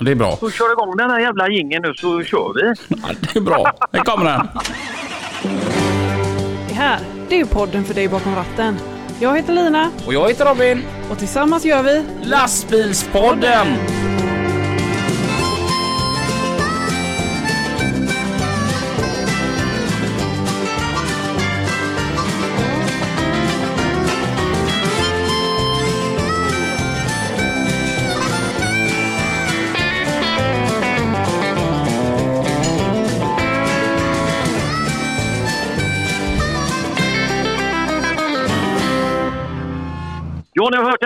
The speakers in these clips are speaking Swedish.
Det är bra. Så kör igång den här jävla jingeln nu så kör vi. Ja, det är bra. Här kommer den. Det här, det är podden för dig bakom ratten. Jag heter Lina Och jag heter Robin. och tillsammans gör vi Lastbilspodden!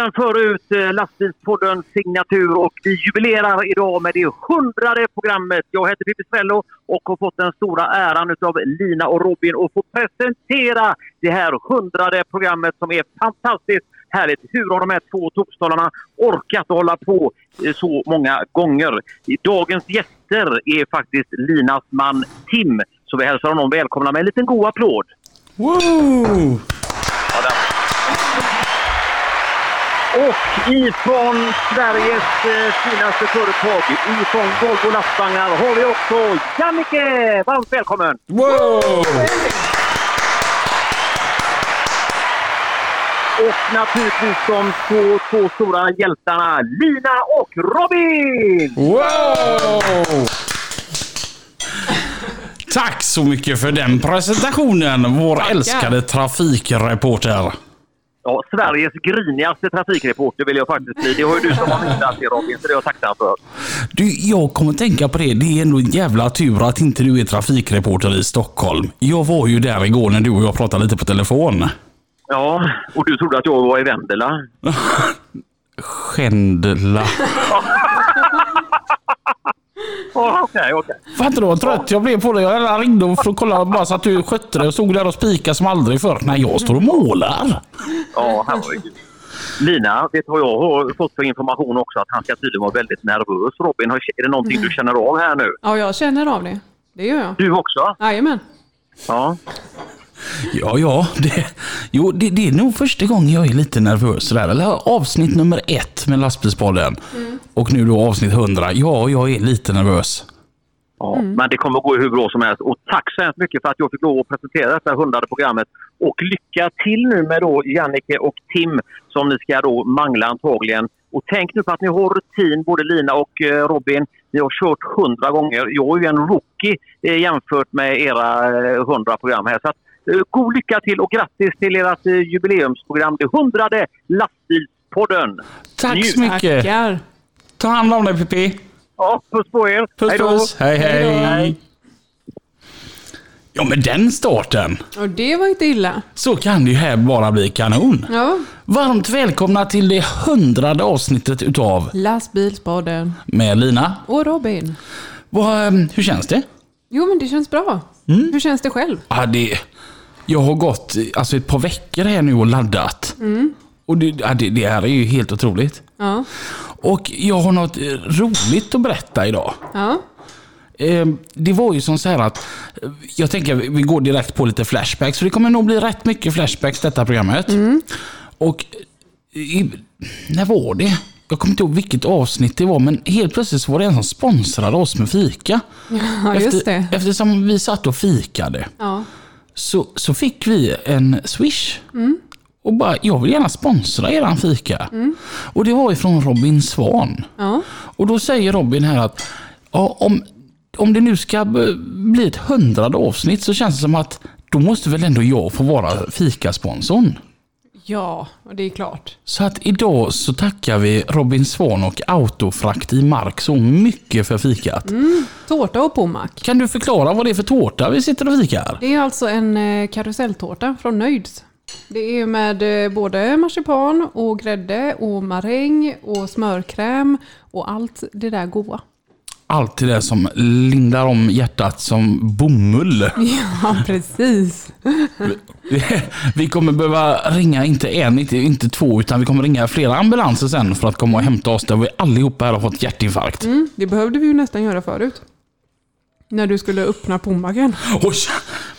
Ja, har den förut. Eh, lastbilspodden Lastbilspoddens signatur och vi jubilerar idag med det hundrade programmet. Jag heter Pippi Svello och har fått den stora äran av Lina och Robin att få presentera det här hundrade programmet som är fantastiskt härligt. Hur har de här två tokstollarna orkat hålla på eh, så många gånger? Dagens gäster är faktiskt Linas man Tim. Så vi hälsar honom välkomna med en liten god applåd. Woo! Ja, där. Och ifrån Sveriges eh, finaste företag, ifrån Volvo Lastvagnar, har vi också Jannike! Varmt välkommen! Wow! Och naturligtvis de två, två stora hjältarna, Lina och Robin! Wow! Tack så mycket för den presentationen, vår älskade trafikreporter. Ja, Sveriges grinigaste trafikreporter vill jag faktiskt bli. Det har ju du som har missat det Robin, så det är jag tacksam för. Du, jag kommer att tänka på det. Det är ändå en jävla tur att inte du är trafikreporter i Stockholm. Jag var ju där igår när du och jag pratade lite på telefon. Ja, och du trodde att jag var i Vendela. Skändla. Ja, okej, okej. Fattar du vad trött jag blev på dig? Jag ringde för att kolla bara så att du skötte det och stod där och spikade som aldrig förr. Nej, jag står och målar. Ja, herregud. Lina, vet du vad jag har fått för information också? Att han ska tydligen vara väldigt nervös. Robin, är det någonting du känner av här nu? Ja, jag känner av det. Det gör jag. Du också? Jajamän. Ja. Ja, ja. Det, jo, det, det är nog första gången jag är lite nervös. Sådär. Eller avsnitt nummer ett med lastbilspodden. Och nu då avsnitt 100. Ja, jag är lite nervös. ja. Men det kommer att gå hur bra som helst. Och tack så hemskt mycket för att jag fick lov att presentera detta hundrade programmet. Och lycka till nu med då Jannike och Tim som ni ska då mangla antagligen. Och tänk nu på att ni har rutin, både Lina och eh, Robin. Ni har kört hundra gånger. Jag är ju en rookie eh, jämfört med era eh, hundra program här. Så att, god lycka till och grattis till ert eh, jubileumsprogram, det hundrade Lastbilspodden. Tack Njut. så mycket. Tackar. Ta hand om dig Pippi. Ja, puss på er! Puss Hej då. puss. Hej hej. Ja men den starten. Och det var inte illa. Så kan det ju här bara bli kanon. Ja. Varmt välkomna till det hundrade avsnittet utav Lastbilspodden. med Lina. Och Robin. Vad, ehm, hur känns det? Jo, men det känns bra. Hur känns det själv? Ja, det, jag har gått alltså ett par veckor här nu och laddat. Och det, ja, det, det här är ju helt otroligt. Ja. Och jag har något eh, roligt att berätta idag. Ja. Eh, Det var ju som så här att, eh, jag tänker vi går direkt på lite flashbacks, för det kommer nog bli rätt mycket flashbacks detta programmet. Och i, när var det? Jag kommer inte ihåg vilket avsnitt det var, men helt plötsligt var det en som sponsrade oss med fika. Ja, just det. Eftersom vi satt och fikade Ja. Så, så fick vi en swish. Och bara, jag vill gärna sponsra eran fika. Och det var ifrån Robin Svan. Ja. Och då säger Robin här att ja, om, om det nu ska bli ett hundrade avsnitt så känns det som att då måste väl ändå jag få vara fikasponsorn. Ja, och det är klart. Så att idag så tackar vi Robin Svan och Autofrakt i Mark så mycket för fikat. Tårta och pommac. Kan du förklara vad det är för tårta vi sitter och fikar? Det är alltså en eh, karuselltårta från Nöjds. Det är med eh, både marsipan och grädde och maräng och smörkräm och allt det där goda. Allt det som lindar om hjärtat som bomull. Ja, precis. Vi kommer behöva ringa, inte en, inte, inte två, utan vi kommer ringa flera ambulanser sen för att komma och hämta oss där vi allihopa här har fått hjärtinfarkt. Mm, det behövde vi ju nästan göra förut. När du skulle öppna pommacen. Oj!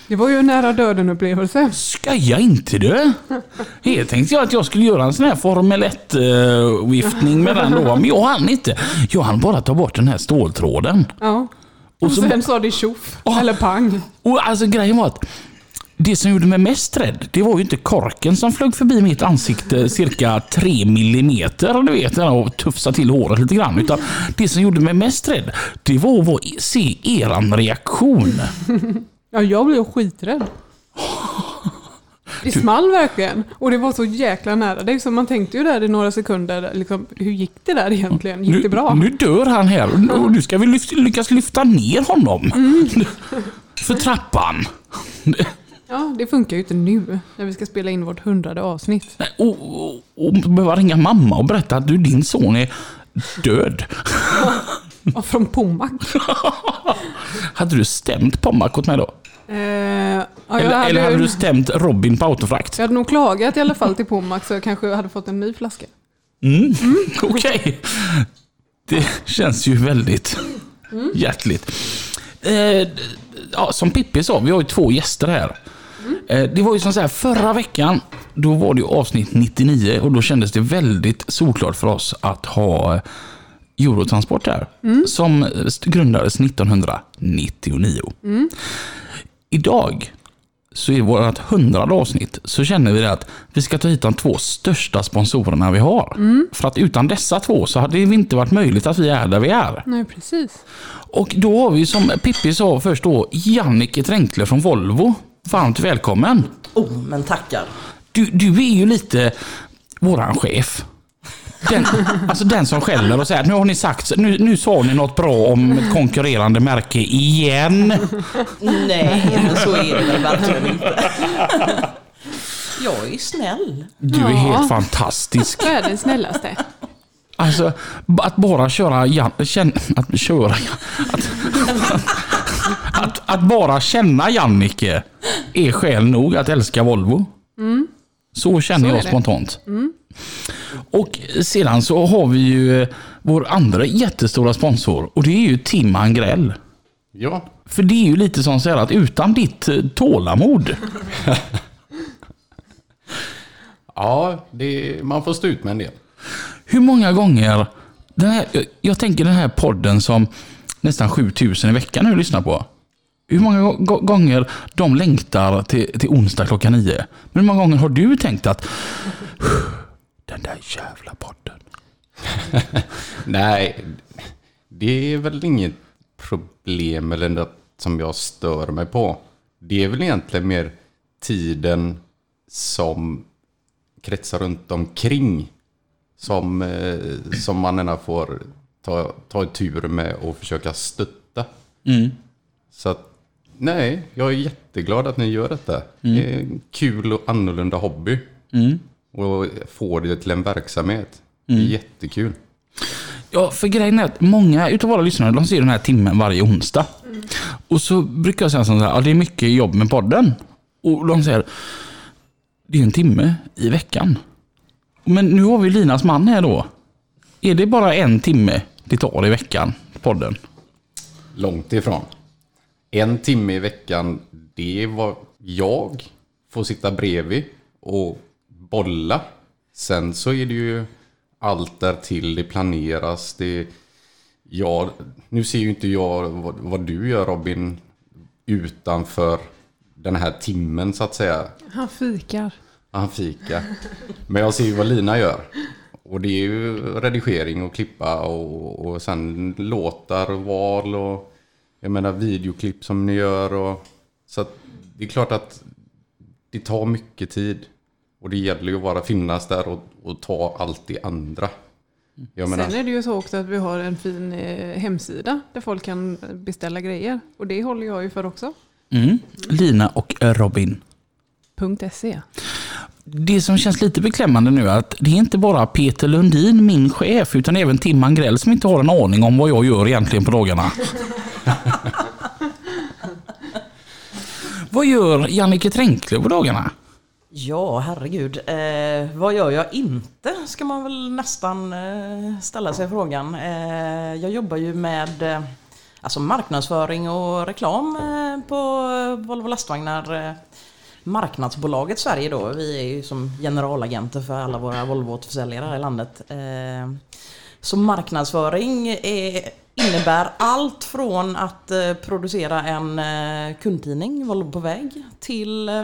Det var ju en nära döden-upplevelse. Skoja inte du! Här tänkte jag att jag skulle göra en sån här Formel 1-viftning med den då, men jag hann inte. Jag hann bara ta bort den här ståltråden. Ja. Och Och så- sen sa det tjoff, Ja. eller pang. Och alltså grejen var att det som gjorde mig mest rädd, det var ju inte korken som flög förbi mitt ansikte cirka 3 millimeter, du vet, och tufsa till håret lite grann. Utan det som gjorde mig mest rädd, det var att se eran reaktion. Ja, jag blev skiträdd. Det small verkligen. Och det var så jäkla nära dig så man tänkte ju där i några sekunder, liksom, hur gick det där egentligen? Gick det bra? Nu, nu dör han här och nu ska vi lyft, lyckas lyfta ner honom. För trappan. Ja, det funkar ju inte nu när vi ska spela in vårt hundrade avsnitt. Nej, Och, och, och behöva ringa mamma och berätta att du, din son är död. Ja, från Pommac. Hade du stämt Pommac åt mig då? Eh, ja, eller, hade, eller hade du stämt Robin på autofrakt? jag hade nog klagat i alla fall till Pommac så jag kanske hade fått en ny flaska. Mm. Okej. Det känns ju väldigt hjärtligt. Eh, ja, som Pippi sa, vi har ju två gäster här. Eh, det var ju som så här, förra veckan, då var det avsnitt 99 och då kändes det väldigt solklart för oss att ha Eurotransport här. Som eh, grundades 1999. Idag så i vårt hundrade avsnitt så känner vi att vi ska ta hit de två största sponsorerna vi har. För att utan dessa två så hade det inte varit möjligt att vi är där vi är. Nej, precis. Och då har vi som Pippi sa först då Jannike Tränkle från Volvo. Varmt välkommen! Oh, men tackar. Du, du är ju lite våran chef. Den, alltså den som skäller och säger att nu har ni sagt, nu, nu sa ni något bra om ett konkurrerande märke igen. Nej, men så är det väl verkligen inte. Jag är snäll. Du är Ja. helt fantastisk. Vad är den snällaste? Alltså, att bara köra... Att köra... Att, att, att bara känna Jannike är skäl nog att älska Volvo. Så känner Så jag det. Mm. spontant. Och sedan så har vi ju eh, vår andra jättestora sponsor och det är ju Tim Angrell. Ja, För det är ju lite som så här att utan ditt eh, tålamod ja det, man får stå ut med en del. Hur många gånger, den här, jag, jag tänker den här podden som nästan 7000 i veckan nu lyssnar på. Hur många gå- gånger de längtar till, till onsdag klockan nio. Men hur många gånger har du tänkt att den där jävla podden. Nej, det är väl inget problem eller något som jag stör mig på. Det är väl egentligen mer tiden som kretsar runt omkring som, eh, som man gärna får ta, ta tur med och försöka stötta. Mm. Så att, nej, jag är jätteglad att ni gör detta. Det är en kul och annorlunda hobby. Mm. Och få det till en verksamhet. Det är jättekul. Ja, för grejen är att många utav våra lyssnare, de ser den här timmen varje onsdag. Och så brukar jag säga så här, ja det är mycket jobb med podden. Och de säger, det är en timme i veckan. Men nu har vi Linas man här då. Är det bara en timme det tar i veckan, podden? Långt ifrån. En timme i veckan, det är vad jag får sitta bredvid och bolla. Sen så är det ju allt där till det planeras. Det, ja, nu ser ju inte jag vad, vad du gör Robin utanför den här timmen så att säga. Han fikar. Han fika. Men jag ser ju vad Lina gör. Och det är ju redigering och klippa och, och sen låtar och val och jag menar videoklipp som ni gör. Och, så att det är klart att det tar mycket tid. Och det gäller ju att bara finnas där och, och ta allt det andra. Jag menar, Sen är det ju så också att vi har en fin eh, hemsida där folk kan beställa grejer. Och det håller jag ju för också. Mm. Lina och Robin. .se. Det som känns lite beklämmande nu är att det är inte bara Peter Lundin, min chef, utan även Tim Angrell som inte har en aning om vad jag gör egentligen på dagarna. vad gör Jannike Tränkle på dagarna? Ja, herregud. Eh, vad gör jag inte? Ska man väl nästan eh, ställa sig frågan. Eh, jag jobbar ju med eh, alltså marknadsföring och reklam eh, på Volvo lastvagnar. eh, Marknadsbolaget Sverige då, vi är ju som generalagenter för alla våra Volvo-återförsäljare här i landet. Eh, Så marknadsföring är, innebär allt från att eh, producera en eh, kundtidning, Volvo på väg, till eh,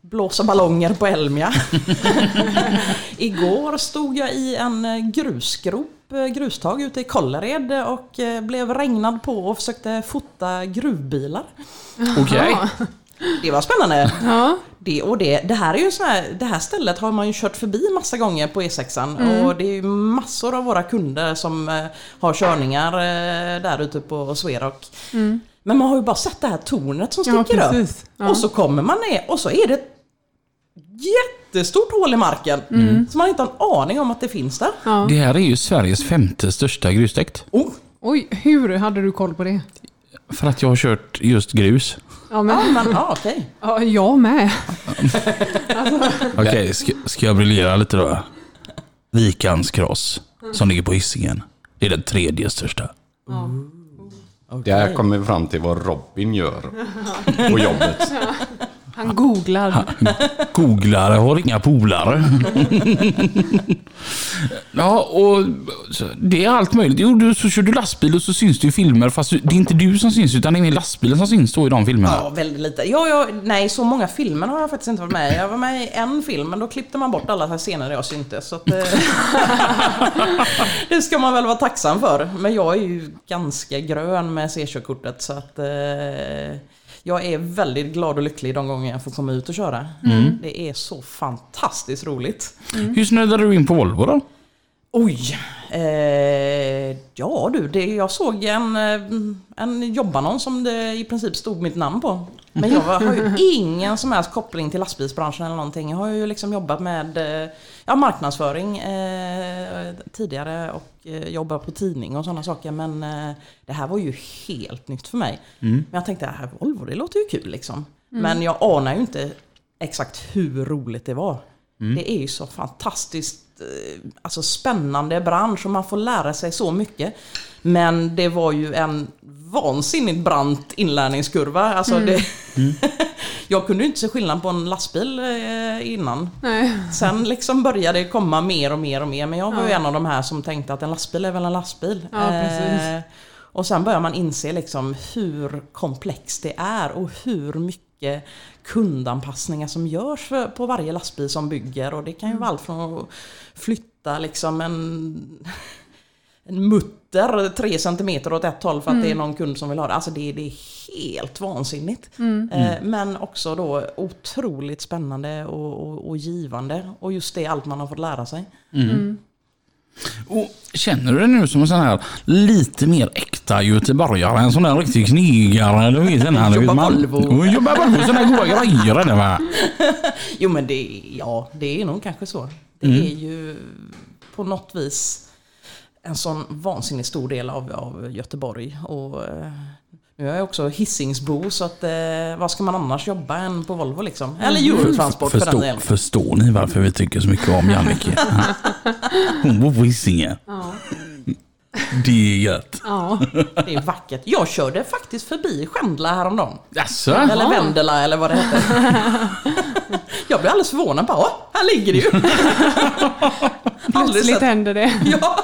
blåsa ballonger på Elmia. Igår stod jag i en grusgrop, grustag ute i Kållered och blev regnad på och försökte fota gruvbilar. Okej. Det var spännande. Ja. Det, och det, det här är ju så här, det här stället har man ju kört förbi massa gånger på E6an och det är ju massor av våra kunder som eh, har körningar eh, där ute på Sverok. Men man har ju bara sett det här tornet som Ja, sticker upp. precis. Ja. Och så kommer man ner och så är det ett jättestort hål i marken. Så man inte har en aning om att det finns där. Ja. Det här är ju Sveriges femte största grustäkt. Oh, Oj, hur hade du koll på det? För att jag har kört just grus. Ja, men, men ja, okej. ja, jag med. Okej, ska, ska jag briljera lite då? Vikans cross, som ligger på Hisingen. Det är den tredje största. Det här kommer vi fram till vad Robin gör på jobbet. Han googlar. Googlare har inga polare. ja, och det är allt möjligt. Jo, du, så kör du lastbil och så syns det i filmer, fast det är inte du som syns, utan det är lastbilen som syns då i de filmerna. Ja, väldigt lite. Ja, ja, nej, så många filmer har jag faktiskt inte varit med i. Jag var med i en film, men då klippte man bort alla scener där jag syntes. Så att, eh, det ska man väl vara tacksam för. Men jag är ju ganska grön med C-körkortet, så att eh, jag är väldigt glad och lycklig de gånger jag får komma ut och köra. Det är så fantastiskt roligt. Hur snöade du in på Volvo då? Oj! Eh, ja du, det, jag såg en, eh, en jobbannons som det i princip stod mitt namn på. Men jag har ju ingen som helst koppling till lastbilsbranschen eller någonting. Jag har ju liksom jobbat med eh, ja, marknadsföring eh, tidigare och eh, jobbat på tidning och sådana saker. Men eh, det här var ju helt nytt för mig. Men jag tänkte, det här Volvo, det låter ju kul liksom. Men jag anar ju inte exakt hur roligt det var. Det är ju så fantastiskt alltså spännande bransch och man får lära sig så mycket. Men det var ju en vansinnigt brant inlärningskurva. Alltså det, jag kunde inte se skillnad på en lastbil eh, innan. Nej. Sen liksom började det komma mer och mer och mer. Men jag var ju en av de här som tänkte att en lastbil är väl en lastbil. Ja. Eh, och sen börjar man inse liksom hur komplext det är och hur mycket kundanpassningar som görs för, på varje lastbil som bygger. Och det kan ju vara allt från att flytta liksom en, en mutter tre centimeter åt ett håll för att det är någon kund som vill ha det. Alltså det, det är helt vansinnigt. Eh, men också då otroligt spännande och, och, och givande. Och just det allt man har fått lära sig. Och känner du dig nu som en sån här lite mer äkta göteborgare? En sån där riktig knegare. Du vet, den här, Jobbar Volvo. Jobbar Volvo. Såna här goda grejer är det va? Jo men det, ja, det är nog kanske så. Det Mm. är ju på något vis en sån vansinnigt stor del av, av Göteborg. Och, nu är jag också Hisingsbo så att eh, vad ska man annars jobba än på Volvo liksom? Eller Eurotransport för den Förstår, delen. förstår ni varför vi tycker så mycket om Jannike? Hon bor på Hisingen. Ja. Det är gött. ja. Det är vackert. Jag körde faktiskt förbi Skändla häromdagen. Jaså? Eller Vendela eller vad det heter. jag blev alldeles förvånad. Bara, här ligger det ju! Plötsligt sett. händer det. Ja,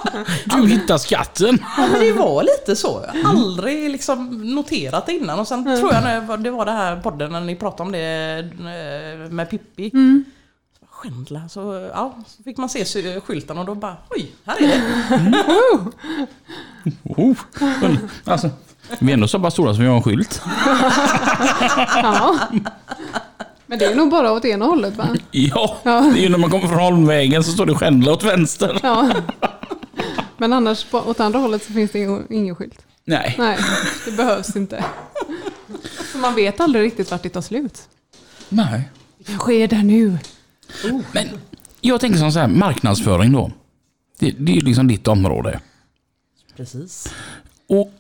Du hittar skatten. Ja, men det var lite så. Jag aldrig liksom noterat det innan. Och sen tror jag när det var det här podden när ni pratade om det eh, med Pippi. Skändla, så, ja, så fick man se skylten och då bara oj, här är det. Oh. Alltså, vi är ändå så pass stora som vi har en skylt. Ja. Men det är nog bara åt ena hållet va? Ja, Ja. det är ju när man kommer från Holmvägen så står det Skändla åt vänster. Ja. Men annars åt andra hållet så finns det ingen, ingen skylt. Nej. Nej, det behövs inte. Så man vet aldrig riktigt vart det tar slut. Nej. Vad sker där nu? Men jag tänker som så här, marknadsföring då. Det, det är ju liksom ditt område. Precis. Och,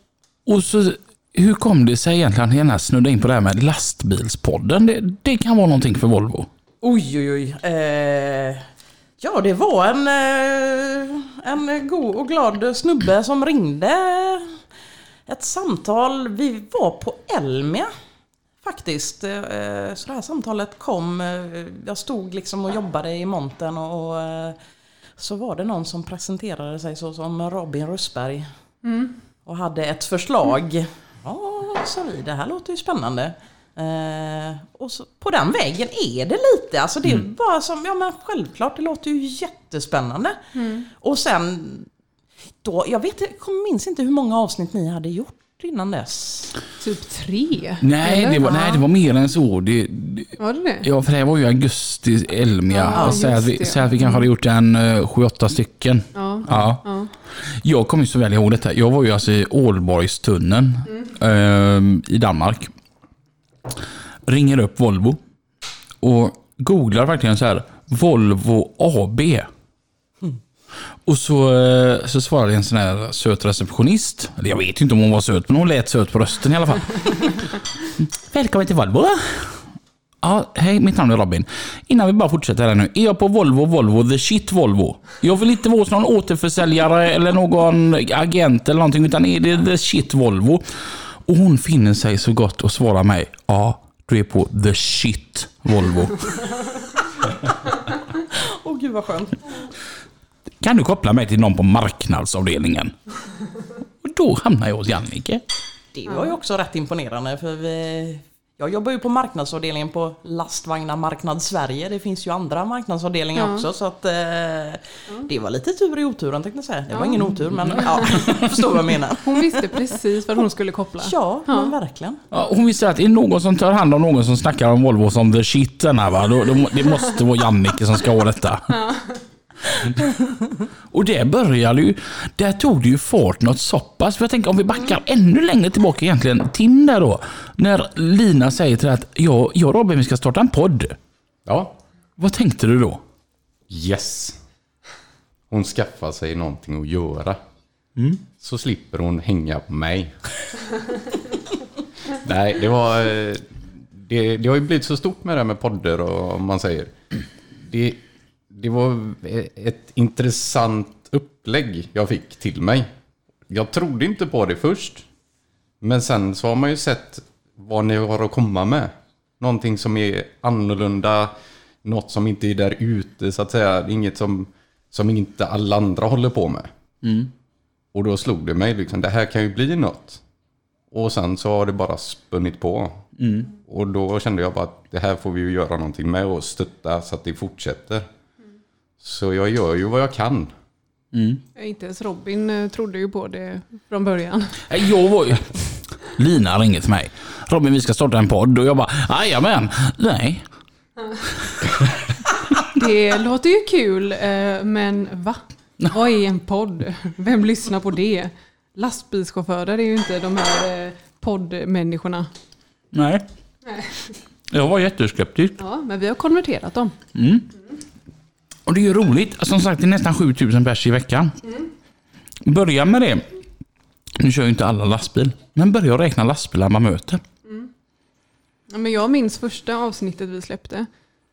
och så, hur kom det sig egentligen att gärna snudda in på det här med lastbilspodden? Det, det kan vara någonting för Volvo. Oj, oj, oj. Eh, ja, det var en, eh, en god och glad snubbe som ringde ett samtal, vi var på Elmia faktiskt. Eh, Så det här samtalet kom, eh, jag stod liksom och jobbade i montern och så var det någon som presenterade sig så som Robin Russberg. Och hade ett förslag. Ja, sa vi, det här låter ju spännande. Eh, och så, på den vägen är det lite, alltså det är bara som, ja men självklart, det låter ju jättespännande. Och sen, då, jag vet, jag minns inte hur många avsnitt ni hade gjort innan dess. Typ tre? Nej, eller? det var, nej, det var mer än så. Det, det, Var det det? ja, för det här var ju augusti, Elmia. Ja, och säg, att vi, att vi kanske hade gjort en uh, sju, åtta stycken. Ja. Ja. Jag kommer ju så väl ihåg detta. Jag var ju alltså i Ålborgstunneln eh, i Danmark. Ringer upp Volvo och googlar verkligen så här Volvo AB. Och så, eh, så svarade en sån här söt receptionist. Eller jag vet inte om hon var söt, men hon lät söt på rösten i alla fall. Välkommen till Volvo. Ja, hej, mitt namn är Robin. Innan vi bara fortsätter här nu. Är jag på Volvo, Volvo, the shit Volvo? Jag vill inte vara hos någon återförsäljare eller någon agent eller någonting, utan är det the shit Volvo? Och hon finner sig så gott och svarar mig. Ja, du är på the shit Volvo. Åh gud vad skönt. Kan du koppla mig till någon på marknadsavdelningen? Och då hamnar jag hos Jannike. Det var ju också rätt imponerande för vi, jag jobbar ju på marknadsavdelningen på Lastvagnar Marknad Sverige. Det finns ju andra marknadsavdelningar Ja. också så att eh, det var lite tur i oturen tänkte jag säga. Det var ingen otur men ja, jag förstår vad jag menar. Hon visste precis vad hon skulle koppla. Ja, men verkligen. Ja, hon visste att det är någon som tar hand om någon som snackar om Volvo som the shit den här va. Då, då, det måste vara Jannike som ska ha detta. Och det började ju, där tog det ju fart något så pass. För jag tänker om vi backar ännu längre tillbaka egentligen. Tim där då. När Lina säger till dig att jag, jag och Robin vi ska starta en podd. Ja, Vad tänkte du då? yes. Hon skaffar sig någonting att göra. Så slipper hon hänga på mig. Nej, det var... eh, Det, det har ju blivit så stort med det här med poddar och om man säger. Det, det var ett intressant upplägg jag fick till mig. Jag trodde inte på det först. Men sen så har man ju sett vad ni har att komma med. Någonting som är annorlunda, något som inte är där ute så att säga. Inget som, som inte alla andra håller på med. Och då slog det mig liksom, det här kan ju bli något. Och sen så har det bara spunnit på. Och då kände jag bara att det här får vi ju göra någonting med och stötta så att det fortsätter. Så jag gör ju vad jag kan. Inte ens Robin eh, trodde ju på det från början. Nej, Jag var ju... Lina ringer till mig. Robin vi ska starta en podd och jag bara jajamän. Nej. Det låter ju kul, eh, men va? Vad är en podd? Vem lyssnar på det? Lastbilschaufförer är ju inte de här eh, poddmänniskorna. Nej. Jag var jätteskeptisk. Ja, men vi har konverterat dem. Och det är ju roligt. Som sagt, det är nästan 7000 pers i veckan. Börja med det. Nu kör ju inte alla lastbil. Men börja räkna lastbilar man möter. Ja, men jag minns första avsnittet vi släppte.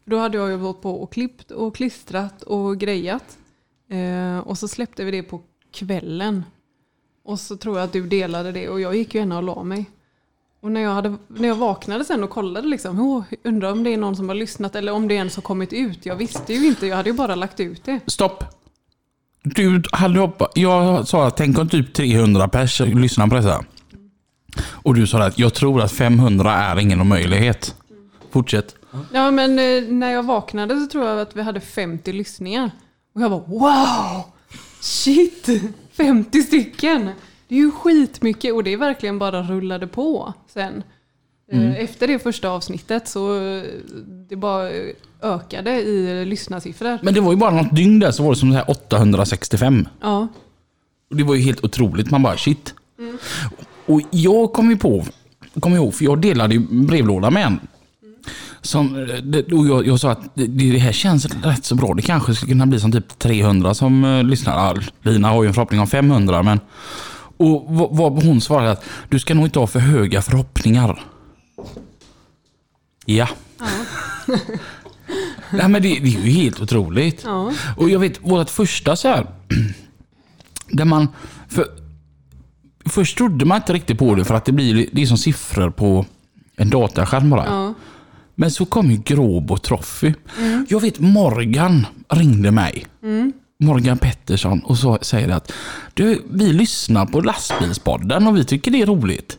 Då hade jag ju varit på och klippt och klistrat och grejat. Eh, och så släppte vi det på kvällen. Och så tror jag att du delade det och jag gick ju gärna och la mig. Och när jag, hade, när jag vaknade sen och kollade liksom, oh, undrar om det är någon som har lyssnat eller om det ens har kommit ut. Jag visste ju inte, jag hade ju bara lagt ut det. Stopp. Du hade hoppat. Jag sa att tänk om typ 300 pers lyssnar på detta. Och du sa att jag tror att 500 är ingen möjlighet. Fortsätt. Ja men eh, när jag vaknade så tror jag att vi hade 50 lyssningar. Och jag bara wow! Shit! 50 stycken! Det är ju skitmycket och det verkligen bara rullade på sen. Eh, Efter det första avsnittet så eh, det bara ökade i lyssnarsiffror. Men det var ju bara något dygn där så var det som så här 865. Ja. Och det var ju helt otroligt. Man bara shit. Och jag kom ju på, kom ihåg, för jag delade ju brevlåda med en. Som, eh, och jag, jag sa att det, det här känns rätt så bra. Det kanske skulle kunna bli som typ 300 som lyssnar. Lina har ju en förhoppning om 500 men... Och vad, hon svarade att du ska nog inte ha för höga förhoppningar. Ja. Nej men det, det är ju helt otroligt. Ja. Och jag vet, vårt första så här, där man, för först trodde man inte riktigt på det för att det blir det är som siffror på en dataskärm bara. Ja. Men så kom ju Gråbo Trophy. Jag vet Morgan ringde mig. Morgan Pettersson och så säger att du, vi lyssnar på lastbilspodden och vi tycker det är roligt.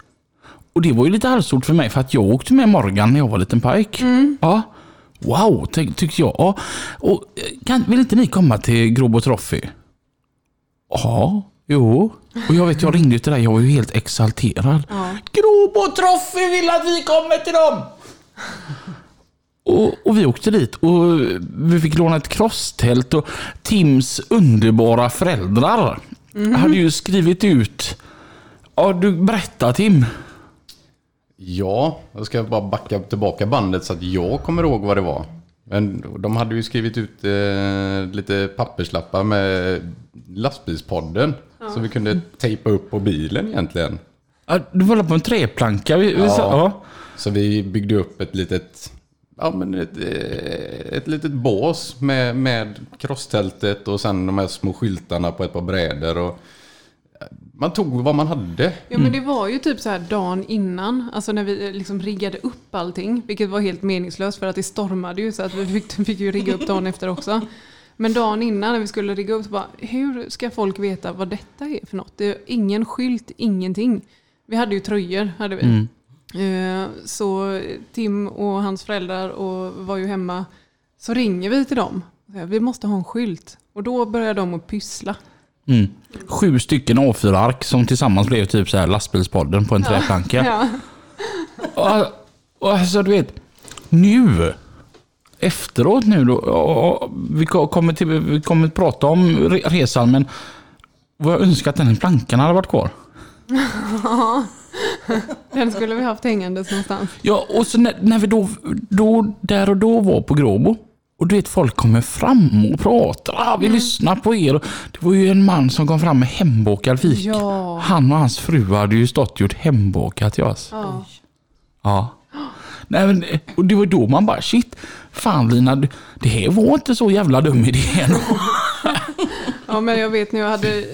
Och det var ju lite halvstort för mig för att jag åkte med Morgan när jag var liten pojk. Ja. Wow, ty tyckte jag. Och, eh, kan, vill inte ni komma till Gråbo Trophy? Ja, jo. Och jag vet, jag ringde till dig, jag var ju helt exalterad. Gråbo Trophy vill att vi kommer till dem! Och, och vi åkte dit och vi fick låna ett crosstält och Tims underbara föräldrar hade ju skrivit ut... Ja, du berätta Tim. Ja, jag ska bara backa tillbaka bandet så att jag kommer ihåg vad det var. Men de hade ju skrivit ut eh, lite papperslappar med lastbilspodden. Så vi kunde tejpa upp på bilen egentligen. Ja, Du var på en treplanka. Vi, vi, Ja. sa- ja. Så vi byggde upp ett litet, ja, men ett, eh, ett litet bås med, med crosstältet och sen de här små skyltarna på ett par brädor. Och eh, man tog vad man hade. Ja men det var ju typ så här dagen innan, alltså när vi liksom riggade upp allting, vilket var helt meningslöst för att det stormade ju så att vi fick, fick ju rigga upp dagen efter också. Men dagen innan när vi skulle rigga upp så bara, hur ska folk veta vad detta är för något? Det är ingen skylt, ingenting. Vi hade ju tröjor, hade vi. Eh, Så Tim och hans föräldrar och var ju hemma. Så ringer vi till dem. Vi måste ha en skylt. Och då börjar de att pyssla. Mm. Sju stycken A4-ark som tillsammans blev typ så här lastbilspodden på en träplanka. Ja. Och, och alltså du vet, nu efteråt nu då, vi ko- kommer, till, vi kommer att prata om re- resan men vad jag önskar att den plankan hade varit kvar. Den skulle vi haft hängandes någonstans. Ja, och så när, när vi då, då, där och då var på Gråbo och du vet folk kommer fram och pratar, ah, vi lyssnar på er. Det var ju en man som kom fram med hembakad fik. Ja. Han och hans fru hade ju stått och gjort hembakat till oss. Ja. Ja. Nej, men, och det var då man bara shit, fan Lina, det här var inte så jävla dum idé ändå. ja, men jag vet när jag hade...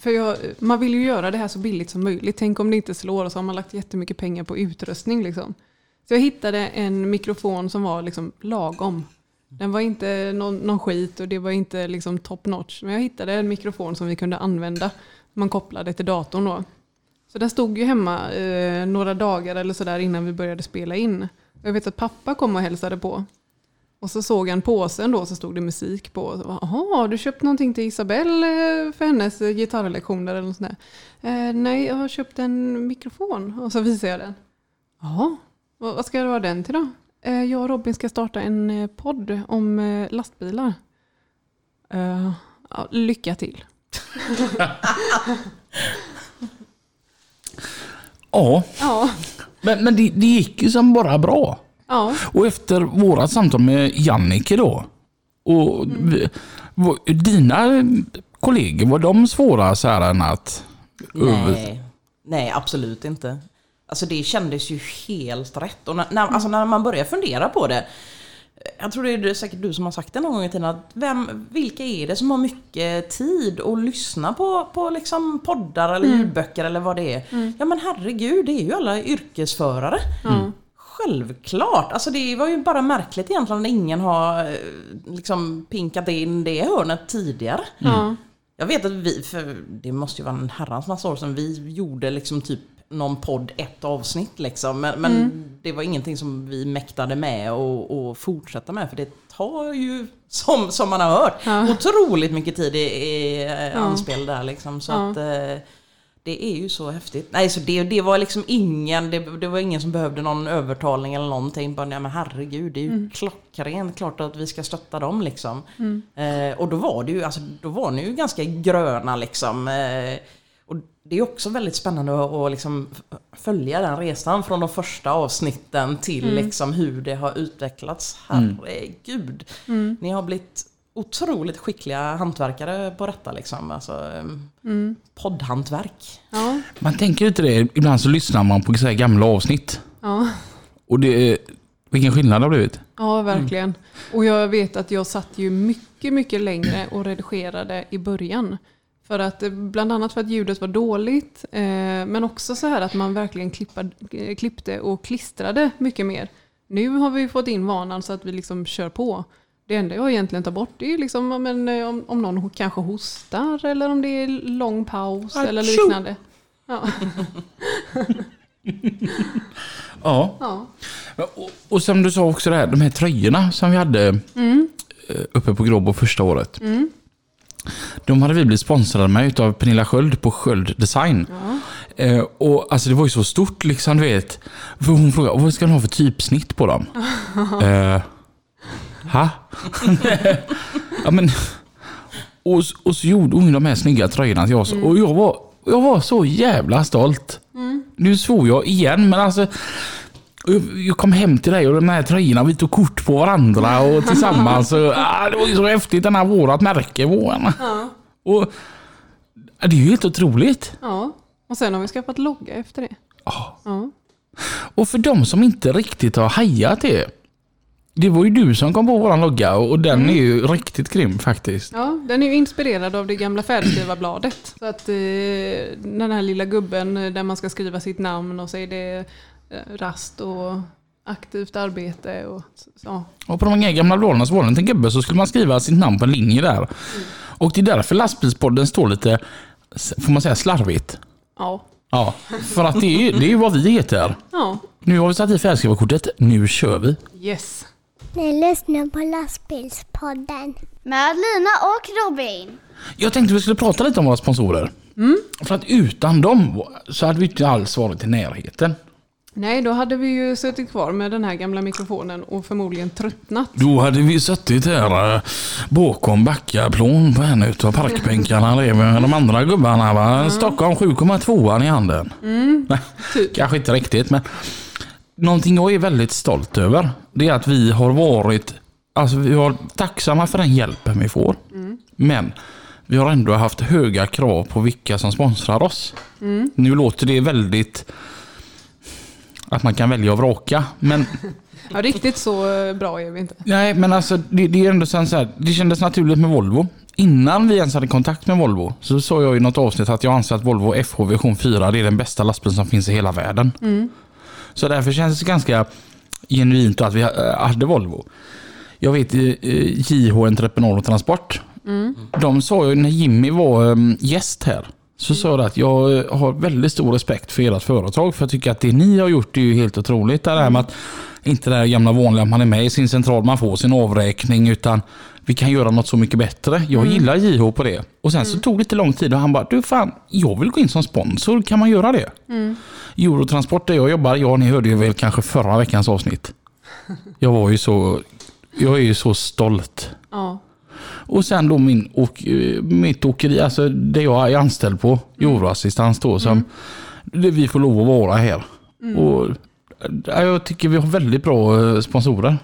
För jag, man vill ju göra det här så billigt som möjligt. Tänk om det inte slår och så har man lagt jättemycket pengar på utrustning. Liksom. Så jag hittade en mikrofon som var liksom lagom. Den var inte någon, någon skit och det var inte liksom top notch. Men jag hittade en mikrofon som vi kunde använda. Man kopplade till datorn då. Så den stod ju hemma eh, några dagar eller sådär innan vi började spela in. Jag vet att pappa kom och hälsade på. Och så såg han påsen då så stod det musik på. Och så bara, Jaha, har du köpt någonting till Isabelle eh, för hennes eh, gitarrlektioner eller något sånt där? Eh, nej, jag har köpt en mikrofon. Och så visade jag den. Jaha, vad, ska jag ha den till då? Eh, jag och Robin ska starta en eh, podd om lastbilar. Eh, ja, lycka till. Ja, Ja, men, men det, det gick ju som bara bra. Ja. Och efter våra samtal med Jannike då. Och vi, var- dina kollegor, var de svåra så här än att... Nej, nej absolut inte. Alltså det kändes ju helt rätt. Och när, när, alltså när man börjar fundera på det. Jag tror det är säkert du som har sagt det någon gång i tiden. Att vem, vilka är det som har mycket tid att lyssna på, på liksom poddar eller ljudböcker eller vad det är? Ja men herregud, det är ju alla yrkesförare. Självklart! Alltså det var ju bara märkligt egentligen när ingen har eh, liksom pinkat in det hörnet tidigare. ja. Jag vet att vi, för det måste ju vara en herrans massa år sedan, vi gjorde liksom typ någon podd, ett avsnitt liksom. Men, men det var ingenting som vi mäktade med och, och fortsätta med. För det tar ju, som, som man har hört, otroligt mycket tid i, i ja. anspel där liksom. Så Ja. att eh, det är ju så häftigt. Nej, så det, det var liksom ingen, det, det var ingen som behövde någon övertalning eller någonting. Bara, nej men herregud, det är ju klockrent klart att vi ska stötta dem liksom. Eh, och då var det ju, alltså då var ni ju ganska gröna liksom. Eh, och det är också väldigt spännande att, att liksom följa den resan från de första avsnitten till liksom hur det har utvecklats. Herregud. Ni har blivit otroligt skickliga hantverkare på detta liksom. Alltså, mm. Poddhantverk. ja. Man tänker inte det, ibland så lyssnar man på så här gamla avsnitt. ja. Och det, vilken skillnad det har blivit. Ja, verkligen. Och jag vet att jag satt ju mycket, mycket längre och redigerade i början. För att, eh, bland annat för att ljudet var dåligt, eh, men också så här att man verkligen klippade, klippte och klistrade mycket mer. Nu har vi fått in vanan så att vi liksom kör på. Det enda jag egentligen tar bort det är liksom, ja, men, eh, om, om någon kanske hostar eller om det är lång paus eller Achoo! liknande. Ja. Ja. Ja. Och, och som du sa också det här, de här tröjorna som vi hade eh, uppe på Gråbo första året. De hade vi blivit sponsrade med utav Pernilla Sköld på Sköld Design. Eh, och alltså det var ju så stort liksom, du vet. För hon frågade, vad ska du ha för typsnitt på dem? eh, ha? ja, men, och, och så gjorde hon de här snygga tröjorna till oss. Och jag var, jag var så jävla stolt. Nu svor jag igen, men alltså jag jag kom hem till dig och de här tröjorna, vi tog kort på varandra och tillsammans. Och, ah, det var ju så häftigt, den här vårat märke. Våren. Och, ah, det är ju helt otroligt. ja. Och sen har vi skaffat logga efter det. Ja. Ja. Och för de som inte riktigt har hajat det. Det var ju du som kom på våran logga och den är ju riktigt grym faktiskt. Ja, den är ju inspirerad av det gamla färdskrivarbladet. Så att eh, den här lilla gubben eh, där man ska skriva sitt namn och så är det eh, rast och aktivt arbete och så. Och på de här gamla bladen så var det en gubbe så skulle man skriva sitt namn på en linje där. Och det är därför lastbilspodden står lite, får man säga slarvigt? Ja. Ja, för att det är, det är vad vi heter. Ja. Nu har vi satt i färgskrivarkortet, nu kör vi. Yes. Ni lyssnar på lastbilspodden. Med Lina och Robin. Jag tänkte vi skulle prata lite om våra sponsorer. För att utan dem så hade vi inte alls varit i närheten. Nej, då hade vi ju suttit kvar med den här gamla mikrofonen och förmodligen tröttnat. Då hade vi suttit här eh, bakom Backaplan på en utav parkbänkarna med de andra gubbarna. Va? Stockholm 7,2 i handen. Nej, Kanske inte riktigt men någonting jag är väldigt stolt över det är att vi har varit alltså vi var tacksamma för den hjälpen vi får. Men vi har ändå haft höga krav på vilka som sponsrar oss. Nu låter det väldigt att man kan välja och vraka. Men Ja, riktigt så eh, bra är vi inte. Nej, men alltså det, det är ändå så här, det kändes naturligt med Volvo. Innan vi ens hade kontakt med Volvo så sa jag i något avsnitt att jag anser att Volvo FH version 4 det är den bästa lastbilen som finns i hela världen. Så därför känns det ganska genuint att vi ha- hade Volvo. Jag vet eh, JH Entreprenad och Transport. De sa ju när Jimmy var eh, gäst här så sa jag att jag eh, har väldigt stor respekt för ert företag för jag tycker att det ni har gjort är ju helt otroligt. Det här med att inte det här gamla vanliga att man är med i sin central, man får sin avräkning utan vi kan göra något så mycket bättre. Jag gillar JH på det. Och sen så tog det lite lång tid och han bara, du fan, jag vill gå in som sponsor, kan man göra det? Eurotransport där jag jobbar, ja ni hörde ju väl kanske förra veckans avsnitt. Jag var ju så, jag är ju så stolt. Ja. Och sen då min eh, mitt åkeri, alltså det jag är anställd på, Euroassistans då, som det vi får lov att vara här. Och eh, jag tycker vi har väldigt bra eh, sponsorer.